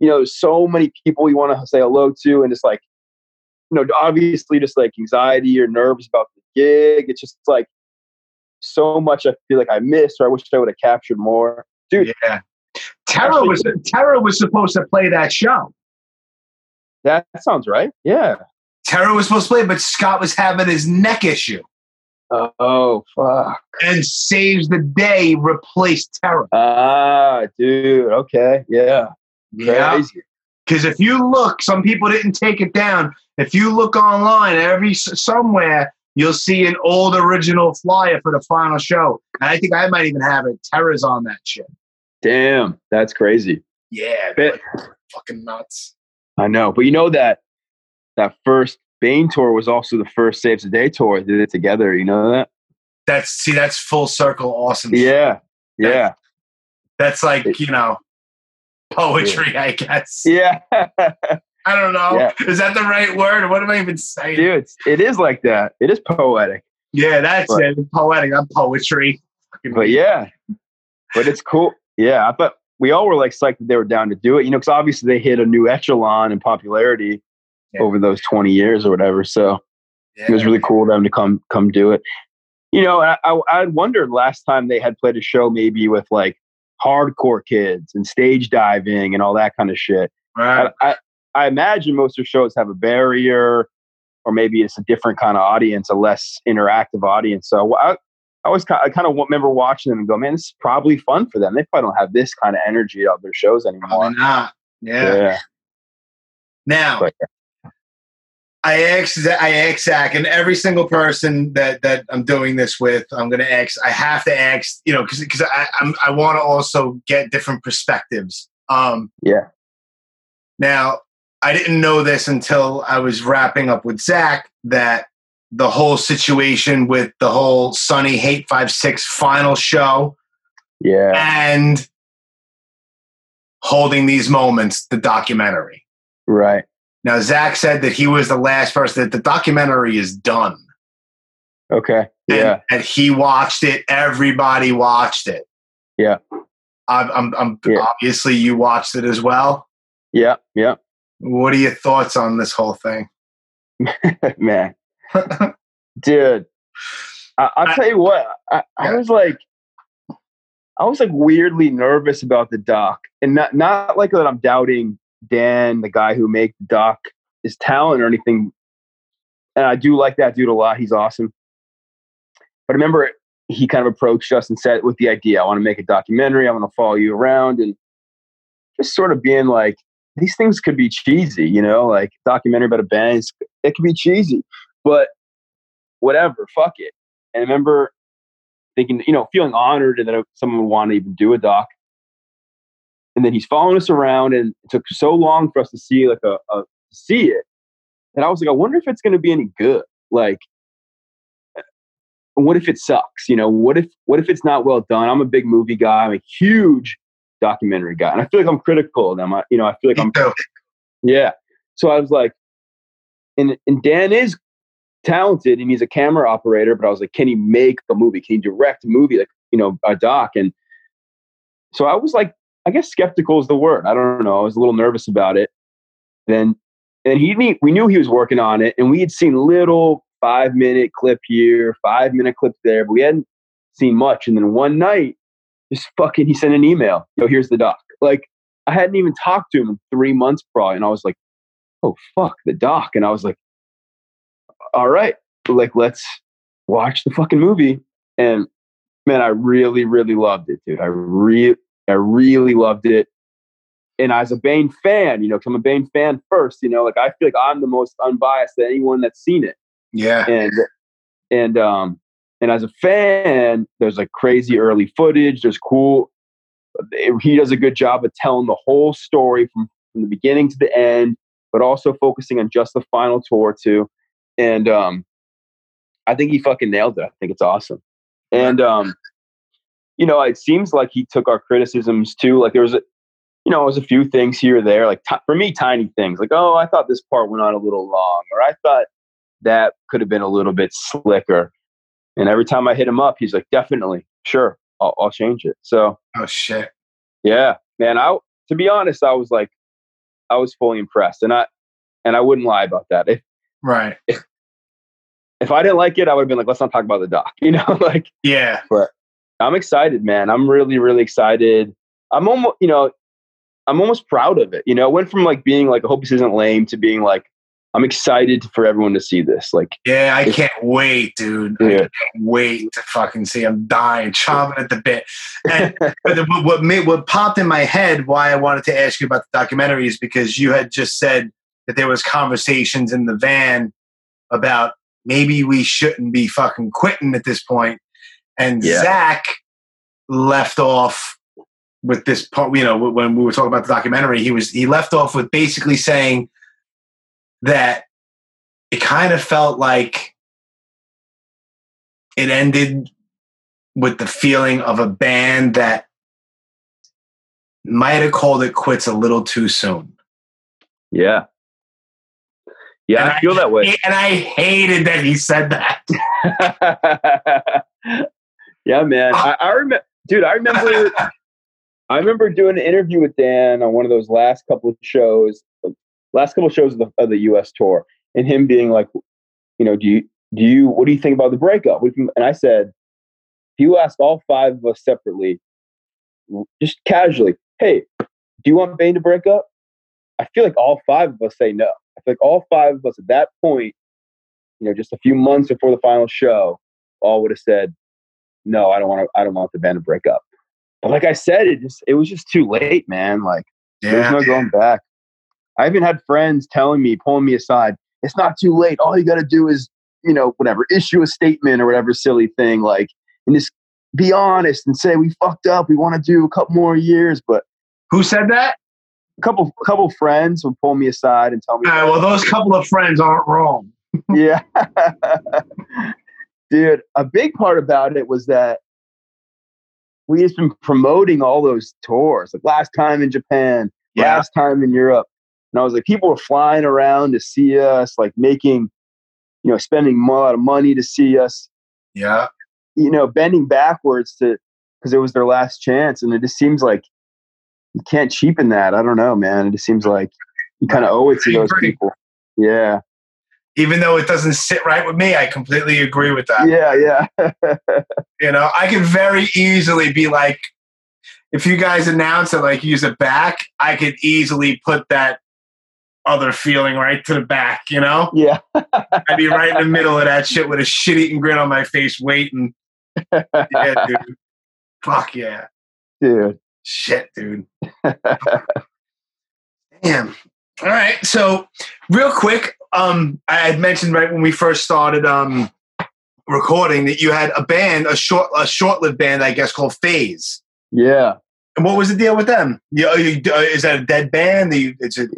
you know, there's so many people you want to say hello to, and it's like, you know, obviously just like anxiety or nerves about the gig. It's just like so much. I feel like I missed, or I wish I would have captured more, dude. Yeah. Terror was Terror was supposed to play that show. That, that sounds right. Yeah. Terror was supposed to play, but Scott was having his neck issue. Oh fuck. And Saves the Day replaced Terror. Ah, dude. Okay. Yeah. Crazy. Because if you look, some people didn't take it down. If you look online, every somewhere you'll see an old original flyer for the final show. And I think I might even have it. Terror's on that shit. Damn, that's crazy. Yeah, Bit- fucking nuts. I know, but you know that that first Bane tour was also the first Saves the Day tour. They did it together. You know that? That's see, that's full circle awesome. Yeah. Yeah. That's like, you know, poetry, I guess. Yeah. I don't know. Yeah. Is that the right word? What am I even saying? Dude, it's- it is like that. It is poetic. Yeah, that's But- it. Poetic. I'm poetry. But yeah. But it's cool. Yeah. I thought we all were like psyched that they were down to do it, you know, because obviously they hit a new echelon in popularity Yeah. over those 20 years or whatever. So Yeah. it was really cool of them to come come do it. You know, I, I I wondered last time they had played a show maybe with like hardcore kids and stage diving and all that kind of shit. Right. I, I, I imagine most of the shows have a barrier, or maybe it's a different kind of audience, a less interactive audience. So I, I always kind I kind of remember watching them and go, man, this is probably fun for them. They probably don't have this kind of energy at their shows anymore. Probably not. Yeah. Yeah, Now, But- I asked, I Zach, and every single person that that I'm doing this with, I'm going to ask. I have to ask, you know, because because I I'm, I want to also get different perspectives. Um, Yeah. Now, I didn't know this until I was wrapping up with Zach that the whole situation with the whole Sunny Hate Five Six final show yeah, and holding these moments, the documentary. right. Now, Zach said that he was the last person, that the documentary is done. Okay, And, yeah, and he watched it. Everybody watched it. Yeah. I'm, I'm, I'm Yeah. obviously you watched it as well. yeah, yeah. What are your thoughts on this whole thing? man, dude. I, I'll tell you what. I, I was like, I was like weirdly nervous about the doc, and not not like that. I'm doubting Dan, the guy who made doc, his talent or anything. And I do like that dude a lot. He's awesome. but I remember he kind of approached us and said with the idea, I want to make a documentary. I want to follow you around and just sort of being like, these things could be cheesy, you know, like documentary about a band. It could be cheesy, but whatever, fuck it. And I remember thinking, you know, feeling honored that someone would want to even do a doc. And then he's following us around, and it took so long for us to see like a, a see it. And I was like, I wonder if it's going to be any good. Like, what if it sucks? You know, what if what if it's not well done? I'm a big movie guy. I'm a huge documentary guy, and I feel like I'm critical of them. I, you know, I feel like I'm. Yeah. So I was like, and and Dan is talented and he's a camera operator, but I was like, can he make a movie? Can he direct a movie like you know a doc? And so I was like, I guess skeptical is the word. I don't know. I was a little nervous about it. Then and he we knew he was working on it, and we had seen little five minute clip here, five minute clip there, but we hadn't seen much. And then one night, just fucking, he sent an email. Yo, here's the doc. Like I hadn't even talked to him in three months probably, and I was like, oh fuck, the doc. And I was like, all right, like let's watch the fucking movie. And man, I really, really loved it, dude. I really, I really loved it and as a Bane fan, you know, I'm a Bane fan first, you know, like I feel like I'm the most unbiased to anyone that's seen it. Yeah. And and um and as a fan, there's like crazy early footage. There's cool. He does a good job of telling the whole story from from the beginning to the end, but also focusing on just the final tour too. And um, I think he fucking nailed it. I think it's awesome. And um, you know, it seems like he took our criticisms too. Like there was a you know, it was a few things here or there, like t- for me, tiny things like, oh, I thought this part went on a little long, or I thought that could have been a little bit slicker. And every time I hit him up, he's like, definitely, sure, I'll, I'll change it. So, oh shit, yeah, man. I to be honest, I was like, I was fully impressed, and I and I wouldn't lie about that. If right, if, if I didn't like it, I would have been like, let's not talk about the doc, you know, like yeah. But I'm excited, man. I'm really, really excited. I'm almost, you know, I'm almost proud of it. You know, it went from like being like, I hope this isn't lame to being like, I'm excited for everyone to see this. Like, yeah, I can't wait, dude. Yeah. I can't wait to fucking see. I'm dying, chomping at the bit. And what what, made, what popped in my head why I wanted to ask you about the documentary is because you had just said that there was conversations in the van about maybe we shouldn't be fucking quitting at this point. And yeah. Zach left off with this part, you know, when we were talking about the documentary, he was he left off with basically saying that it kind of felt like it ended with the feeling of a band that might have called it quits a little too soon. Yeah. Yeah, I feel that way. And I hated that he said that. yeah, man. I, I remember, dude, I remember I remember doing an interview with Dan on one of those last couple of shows, last couple of shows of the, of the U.S. tour, and him being like, you know, do you do you what do you think about the breakup? And I said, if you ask all five of us separately, just casually, hey, do you want Bane to break up? I feel like all five of us say no. I feel like all five of us at that point, you know, just a few months before the final show, all would have said, no, I don't want to. I don't want the band to break up. But like I said, it just it was just too late, man. Like yeah. there's no going back. I even had friends telling me, pulling me aside, it's not too late. All you gotta do is, you know, whatever, issue a statement or whatever silly thing, like and just be honest and say we fucked up. We want to do a couple more years. But who said that? A couple couple friends would pull me aside and tell me. well, those couple of friends aren't wrong. yeah. Dude, a big part about it was that we just been promoting all those tours. Like last time in Japan, yeah. last time in Europe. And I was like, people were flying around to see us, like making, you know, spending a lot of money to see us. Yeah. You know, bending backwards to because it was their last chance. And it just seems like you can't cheapen that. I don't know, man. It just seems like you kind of owe it to those people. Yeah even though it doesn't sit right with me, I completely agree with that. Yeah, yeah. you know, I could very easily be like, if you guys announce it, like use it back, I could easily put that other feeling right to the back, you know? Yeah. I'd be right in the middle of that shit with a shit eating grin on my face, waiting yeah, dude. Fuck yeah. dude. Shit, dude. Damn. All right. So, real quick, um, I had mentioned right when we first started um, recording that you had a band, a short, a short-lived band, I guess, called Faze. Yeah. And what was the deal with them? You, are you, uh, is that a dead band? You, it's a,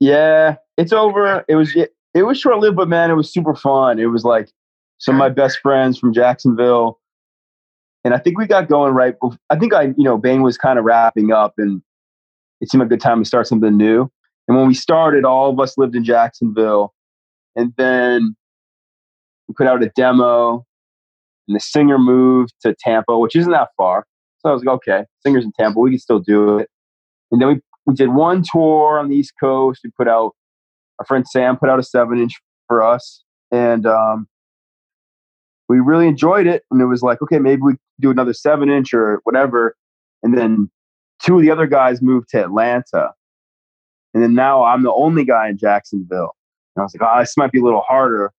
Yeah, it's over. It was it, it was short lived, but man, it was super fun. It was like some of my best friends from Jacksonville, and I think we got going right. bef- I think I, you know, Bane was kind of wrapping up, and it seemed like a good time to start something new. And when we started, all of us lived in Jacksonville, and then we put out a demo, and the singer moved to Tampa, which isn't that far. So I was like, okay, singer's in Tampa, we can still do it. And then we we did one tour on the East Coast. We put out our friend Sam put out a seven inch for us, and um, we really enjoyed it. And it was like, okay, maybe we do another seven inch or whatever. And then two of the other guys moved to Atlanta, and then now I'm the only guy in Jacksonville. And I was like, oh, this might be a little harder.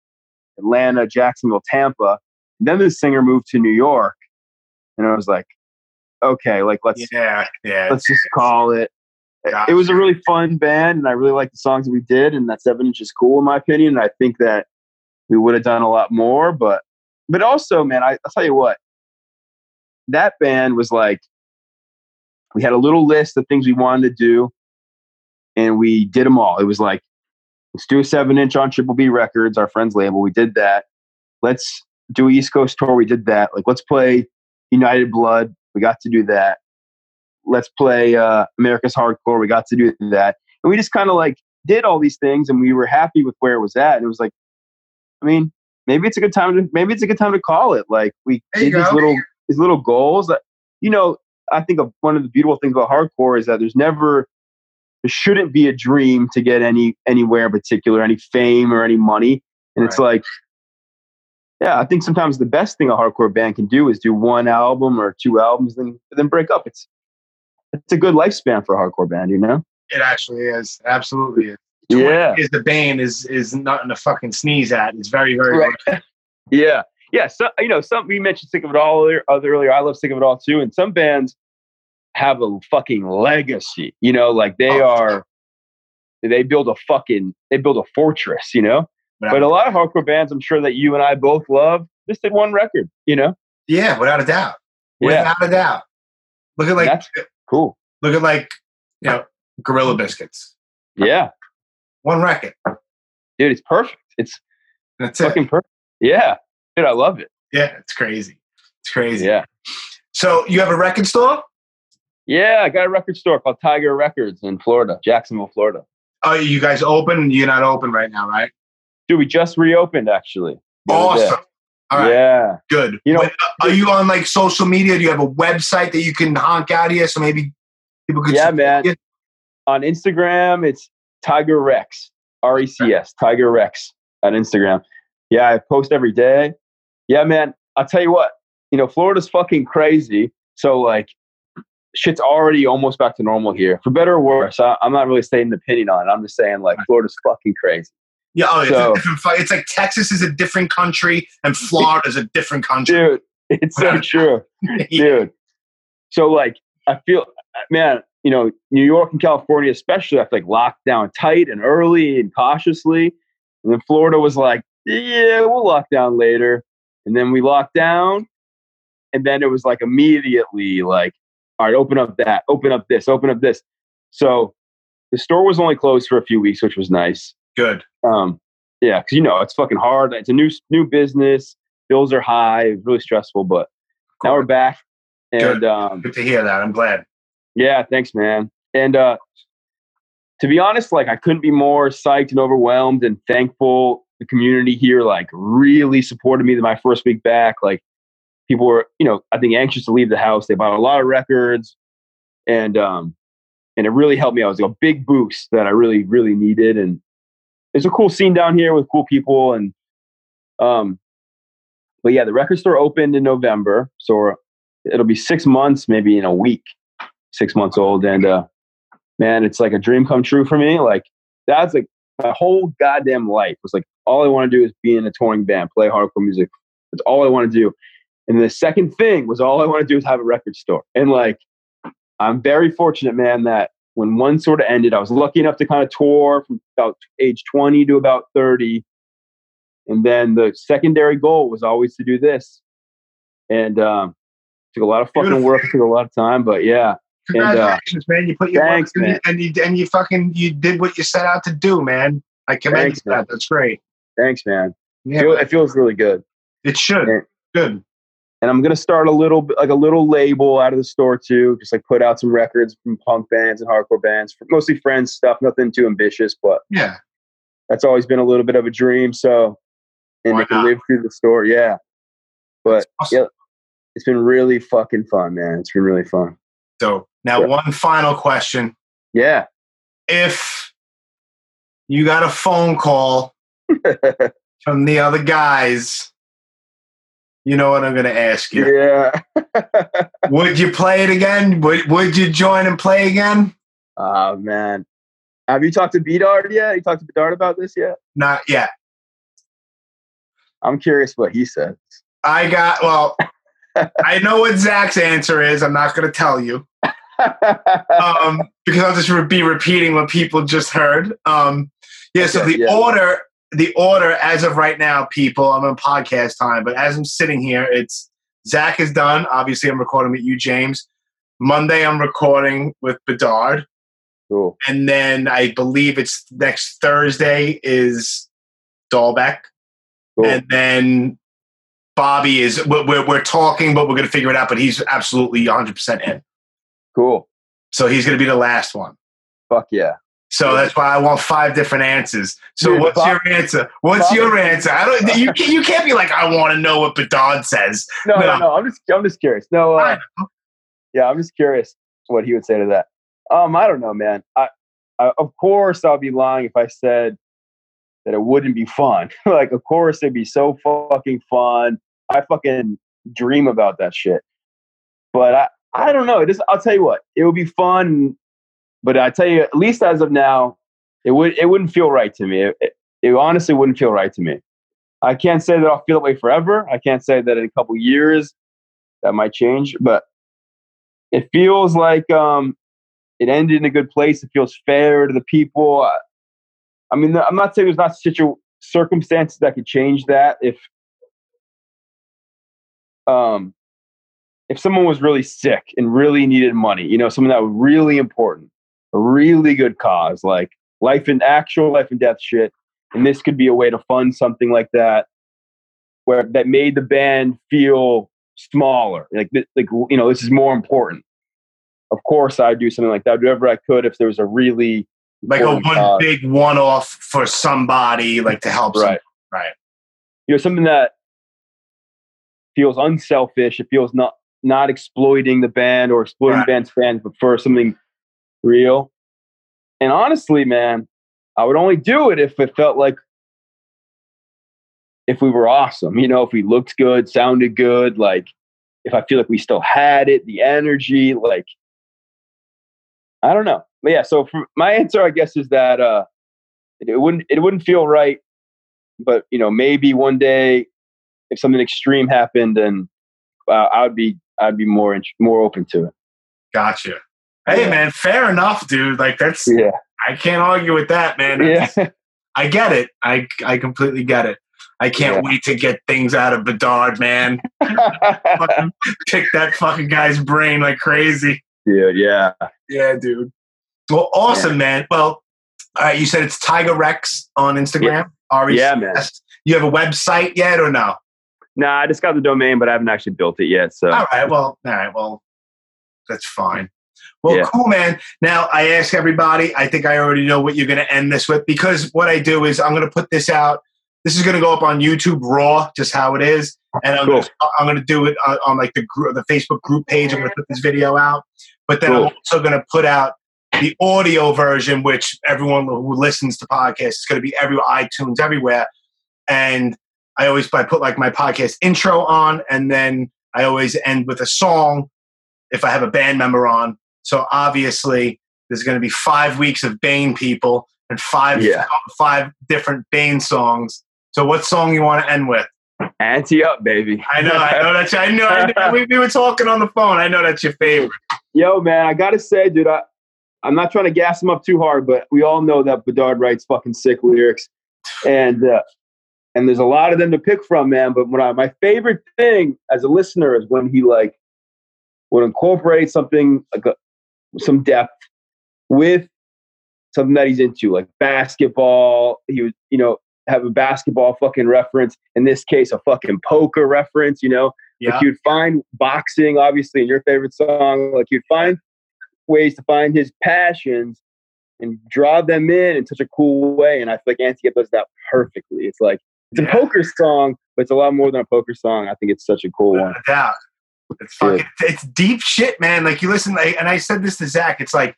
Atlanta, Jacksonville, Tampa. And then the singer moved to New York, and I was like, okay, like let's yeah, yeah. let's just call it. It was a really fun band, and I really like the songs that we did, and that seven inch is cool in my opinion. And I think that we would have done a lot more, but but also, man, I, I'll tell you what, that band was like, we had a little list of things we wanted to do, and we did them all. It was like, let's do a seven inch on Triple B Records, our friend's label. We did that. Let's do a East Coast tour. We did that. Like, let's play United Blood. We got to do that. Let's play uh, America's Hardcore. We got to do that. And we just kind of like did all these things and we were happy with where it was at. And it was like, I mean, maybe it's a good time to maybe it's a good time to call it. Like we did these little these little goals that you know, I think of one of the beautiful things about hardcore is that there's never there shouldn't be a dream to get any anywhere in particular, any fame or any money. And it's like yeah, I think sometimes the best thing a hardcore band can do is do one album or two albums, then then break up. It's it's a good lifespan for a hardcore band, you know? It actually is. Absolutely is. Yeah. Is the bane is is nothing to fucking sneeze at. It's very very Right. Yeah. Yeah. So, you know, some, we mentioned Sick of It All earlier, other earlier. I love Sick of It All too. And some bands have a fucking legacy, you know, like they Oh, are, they build a fucking, they build a fortress, you know? Without- But a lot of hardcore bands, I'm sure that you and I both love, just did one record, you know? yeah, without a doubt. Yeah. Without a doubt. Look at like That's uh, cool. look at like you know Gorilla Biscuits. Yeah. One record. Dude, it's perfect. It's That's it. fucking perfect. Yeah. Dude, I love it. Yeah, it's crazy. It's crazy. Yeah. So you have a record store? Yeah. I got a record store called Tiger Records in Florida, Jacksonville, Florida. Oh, you guys open? You're not open right now, right? Dude, we just reopened actually. Awesome. All right. Yeah. Good. You know- Wait, uh, are you on like social media? Do you have a website that you can honk out here so maybe people could Yeah, man. On Instagram, it's Tiger Recs, R E C S, Tiger Recs on Instagram. Yeah, I post every day. Yeah, man. I'll tell you what, you know, Florida's fucking crazy. So, like, shit's already almost back to normal here, for better or worse. I, I'm not really stating an opinion on it. I'm just saying, like, Florida's fucking crazy. Yeah, oh, it's, So- a it's like Texas is a different country and Florida is a different country. Dude, it's so true. dude. So like, I feel, man, you know, New York and California, especially, I feel like locked down tight and early and cautiously. And then Florida was like, yeah, we'll lock down later. And then we locked down. And then it was like immediately like, all right, open up that, open up this, open up this. So the store was only closed for a few weeks, which was nice. Good. Um, yeah, because you know it's fucking hard. It's a new new business. Bills are high. It's really stressful, but now we're back. And Good. um, Good to hear that. I'm glad. yeah, thanks, man. And uh, to be honest, like I couldn't be more psyched and overwhelmed and thankful. The community here like really supported me my first week back. Like people were, you know, I think anxious to leave the house. They bought a lot of records, and um, and it really helped me. I was a big boost that I really, really needed. And it's a cool scene down here with cool people. And um, but yeah, the record store opened in November, so it'll be six months, maybe in a week, six months old. And uh, man, it's like a dream come true for me. Like that's like my whole goddamn life was like all I want to do is be in a touring band, play hardcore music. That's all I want to do. And the second thing was all I want to do is have a record store. And like, I'm very fortunate, man, that when one sort of ended, I was lucky enough to kind of tour from about age 20 to about 30. And then the secondary goal was always to do this. And um, took a lot of fucking Beautiful. work, took a lot of time, but yeah. And, uh, Congratulations, man! You put your thanks, work in man. and you and you fucking you did what you set out to do, man. I commend Thanks, you for that. man. That's great. Thanks, man. Yeah, Feel- it feels really good. it should. Yeah. Good. And I'm gonna start a little like a little label out of the store too, just like put out some records from punk bands and hardcore bands, mostly friends stuff, nothing too ambitious, but Yeah. that's always been a little bit of a dream. So, and Why it can not? live through the store, yeah. But Awesome. yeah, it's been really fucking fun, man. It's been really fun. So now Yeah. one final question: Yeah. If you got a phone call from the other guys, you know what I'm going to ask you. yeah. Would you play it again? Would Would you join and play again? Oh man. Have you talked to Bedard yet? You talked to Bedard about this yet? Not yet. I'm curious what he says. I got well. I know what Zach's answer is. I'm not going to tell you um, because I'll just be repeating what people just heard. Um, yeah. so the yeah. order, the order as of right now, people. I'm on podcast time, but as I'm sitting here, it's Zach is done. Obviously, I'm recording with you, James. Monday, I'm recording with Bedard, cool. and then I believe it's next Thursday is Dalbec. Cool. and then Bobby is we're, we're, we're talking, but we're going to figure it out. But he's absolutely 100 percent in, cool. so he's going to be the last one. Fuck yeah. So that's why I want five different answers. So Dude, what's Bob- your answer? What's Bob- your answer? I don't. You can't, you can't be like I want to know what Bedard says. No, No. no, no. I'm just, I'm just curious. No, uh, yeah, I'm just curious what he would say to that. Um, I don't know, man. I, I, of course, I'll be lying if I said that it wouldn't be fun. like, of course, it'd be so fucking fun. I fucking dream about that shit. But I, I don't know. It just, I'll tell you what, it would be fun. But I tell you, at least as of now, it would, it wouldn't feel right to me. It, it, it honestly wouldn't feel right to me. I can't say that I'll feel that way forever. I can't say that in a couple years that might change, but it feels like um, it ended in a good place. It feels fair to the people. I, I mean, I'm not saying there's not situ- circumstances that could change that. If um, if someone was really sick and really needed money, you know, someone that was really important, really good cause, like life and actual life and death shit, and this could be a way to fund something like that, where that made the band feel smaller. Like, like you know, this is more important. Of course, I'd do something like that. Whatever I could if there was a really Like a one big one off for somebody, like to help. right, right. you know, something that feels unselfish. It feels not not exploiting the band or exploiting Right. the band's fans, but for something real. And honestly, man, I would only do it if it felt like if we were awesome. You know, if we looked good, sounded good, like if I feel like we still had it, the energy, like I don't know. But yeah, so my answer, I guess, is that uh, it, wouldn't it wouldn't feel right, but you know, maybe one day if something extreme happened, and uh, I would be I'd be more more open to it. Gotcha. Hey Yeah. man, fair enough, dude. Like that's Yeah, I can't argue with that, man. yeah, I get it. I I completely get it. I can't Yeah. wait to get things out of Bedard, man. Pick that fucking guy's brain like crazy. dude. Yeah, Yeah, dude. Well, awesome, man. Well, all right. You said it's Tiger Recs on Instagram. RECS. Yeah, man. You have a website yet or no? nah, I just got the domain, but I haven't actually built it yet. So All right. Well, all right. Well, that's fine. Well, Yeah. cool, man. Now I ask everybody. I think I already know what you're going to end this with because what I do is I'm going to put this out. This is going to go up on YouTube Raw, just how it is, and I'm Cool. going to do it on, on like the group, the Facebook group page. I'm going to put this video out, but then I'm also going to put out the audio version, which everyone who listens to podcasts is going to be everywhere, iTunes, everywhere. And I always I put like my podcast intro on, and then I always end with a song if I have a band member on. So obviously, there's going to be five weeks of Bane people and five Yeah. five different Bane songs. So what song you want to end with? Ante up, baby. I know, I know that's. I know. I know we, we were talking on the phone. I know that's your favorite. Yo, man, I gotta say, dude, I, I'm not trying to gas him up too hard, but we all know that Bedard writes fucking sick lyrics, and uh, and there's a lot of them to pick from, man. But when I, my favorite thing as a listener is when he like would incorporate something like a, some depth with something that he's into, like basketball. He would, you know, have a basketball fucking reference. In this case, a fucking poker reference. You know, Yeah. like you'd find boxing, obviously, in your favorite song. Like you'd find ways to find his passions and draw them in in such a cool way. And I feel like Ante does that perfectly. It's like it's a Yeah. poker song, but it's a lot more than a poker song. I think it's such a cool one. A doubt. It's fucking, it's deep shit, man. Like you listen, like, and I said this to Zach. It's like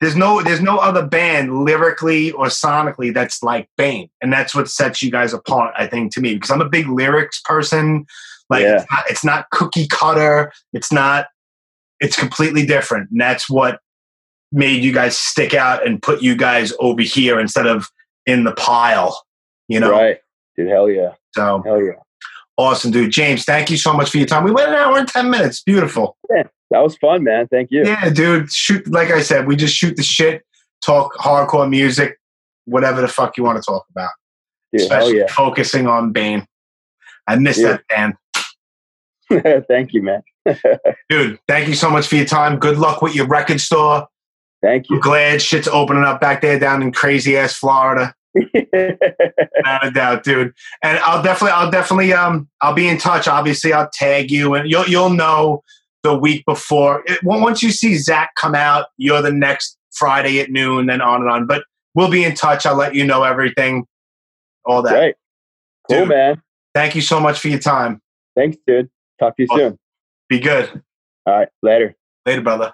there's no there's no other band lyrically or sonically that's like Bane, and that's what sets you guys apart. I think to me because I'm a big lyrics person. Like Yeah. it's, not, it's not cookie cutter. It's not. It's completely different, and that's what made you guys stick out and put you guys over here instead of in the pile. You know, Right. Dude, hell yeah. so Hell yeah. Awesome, dude. James, thank you so much for your time. We went an hour and ten minutes. Beautiful. Yeah, That was fun, man. Thank you. Yeah, dude. Shoot, like I said, we just shoot the shit, talk hardcore music, whatever the fuck you want to talk about. Dude, Especially yeah. focusing on Bane. I miss Yeah. that band, Thank you, man. dude. Thank you so much for your time. Good luck with your record store. Thank I'm you. glad shit's opening up back there down in crazy ass Florida. Without a doubt, dude. And I'll definitely, I'll definitely, um, I'll be in touch. Obviously, I'll tag you, and you'll you'll know the week before. It, once you see Zach come out, you're the next Friday at noon, then on and on. But we'll be in touch. I'll let you know everything, all that. Great. Cool, Dude. man. Thank you so much for your time. Thanks, dude. Talk to you Awesome. soon. Be good. All right. Later. Later, brother.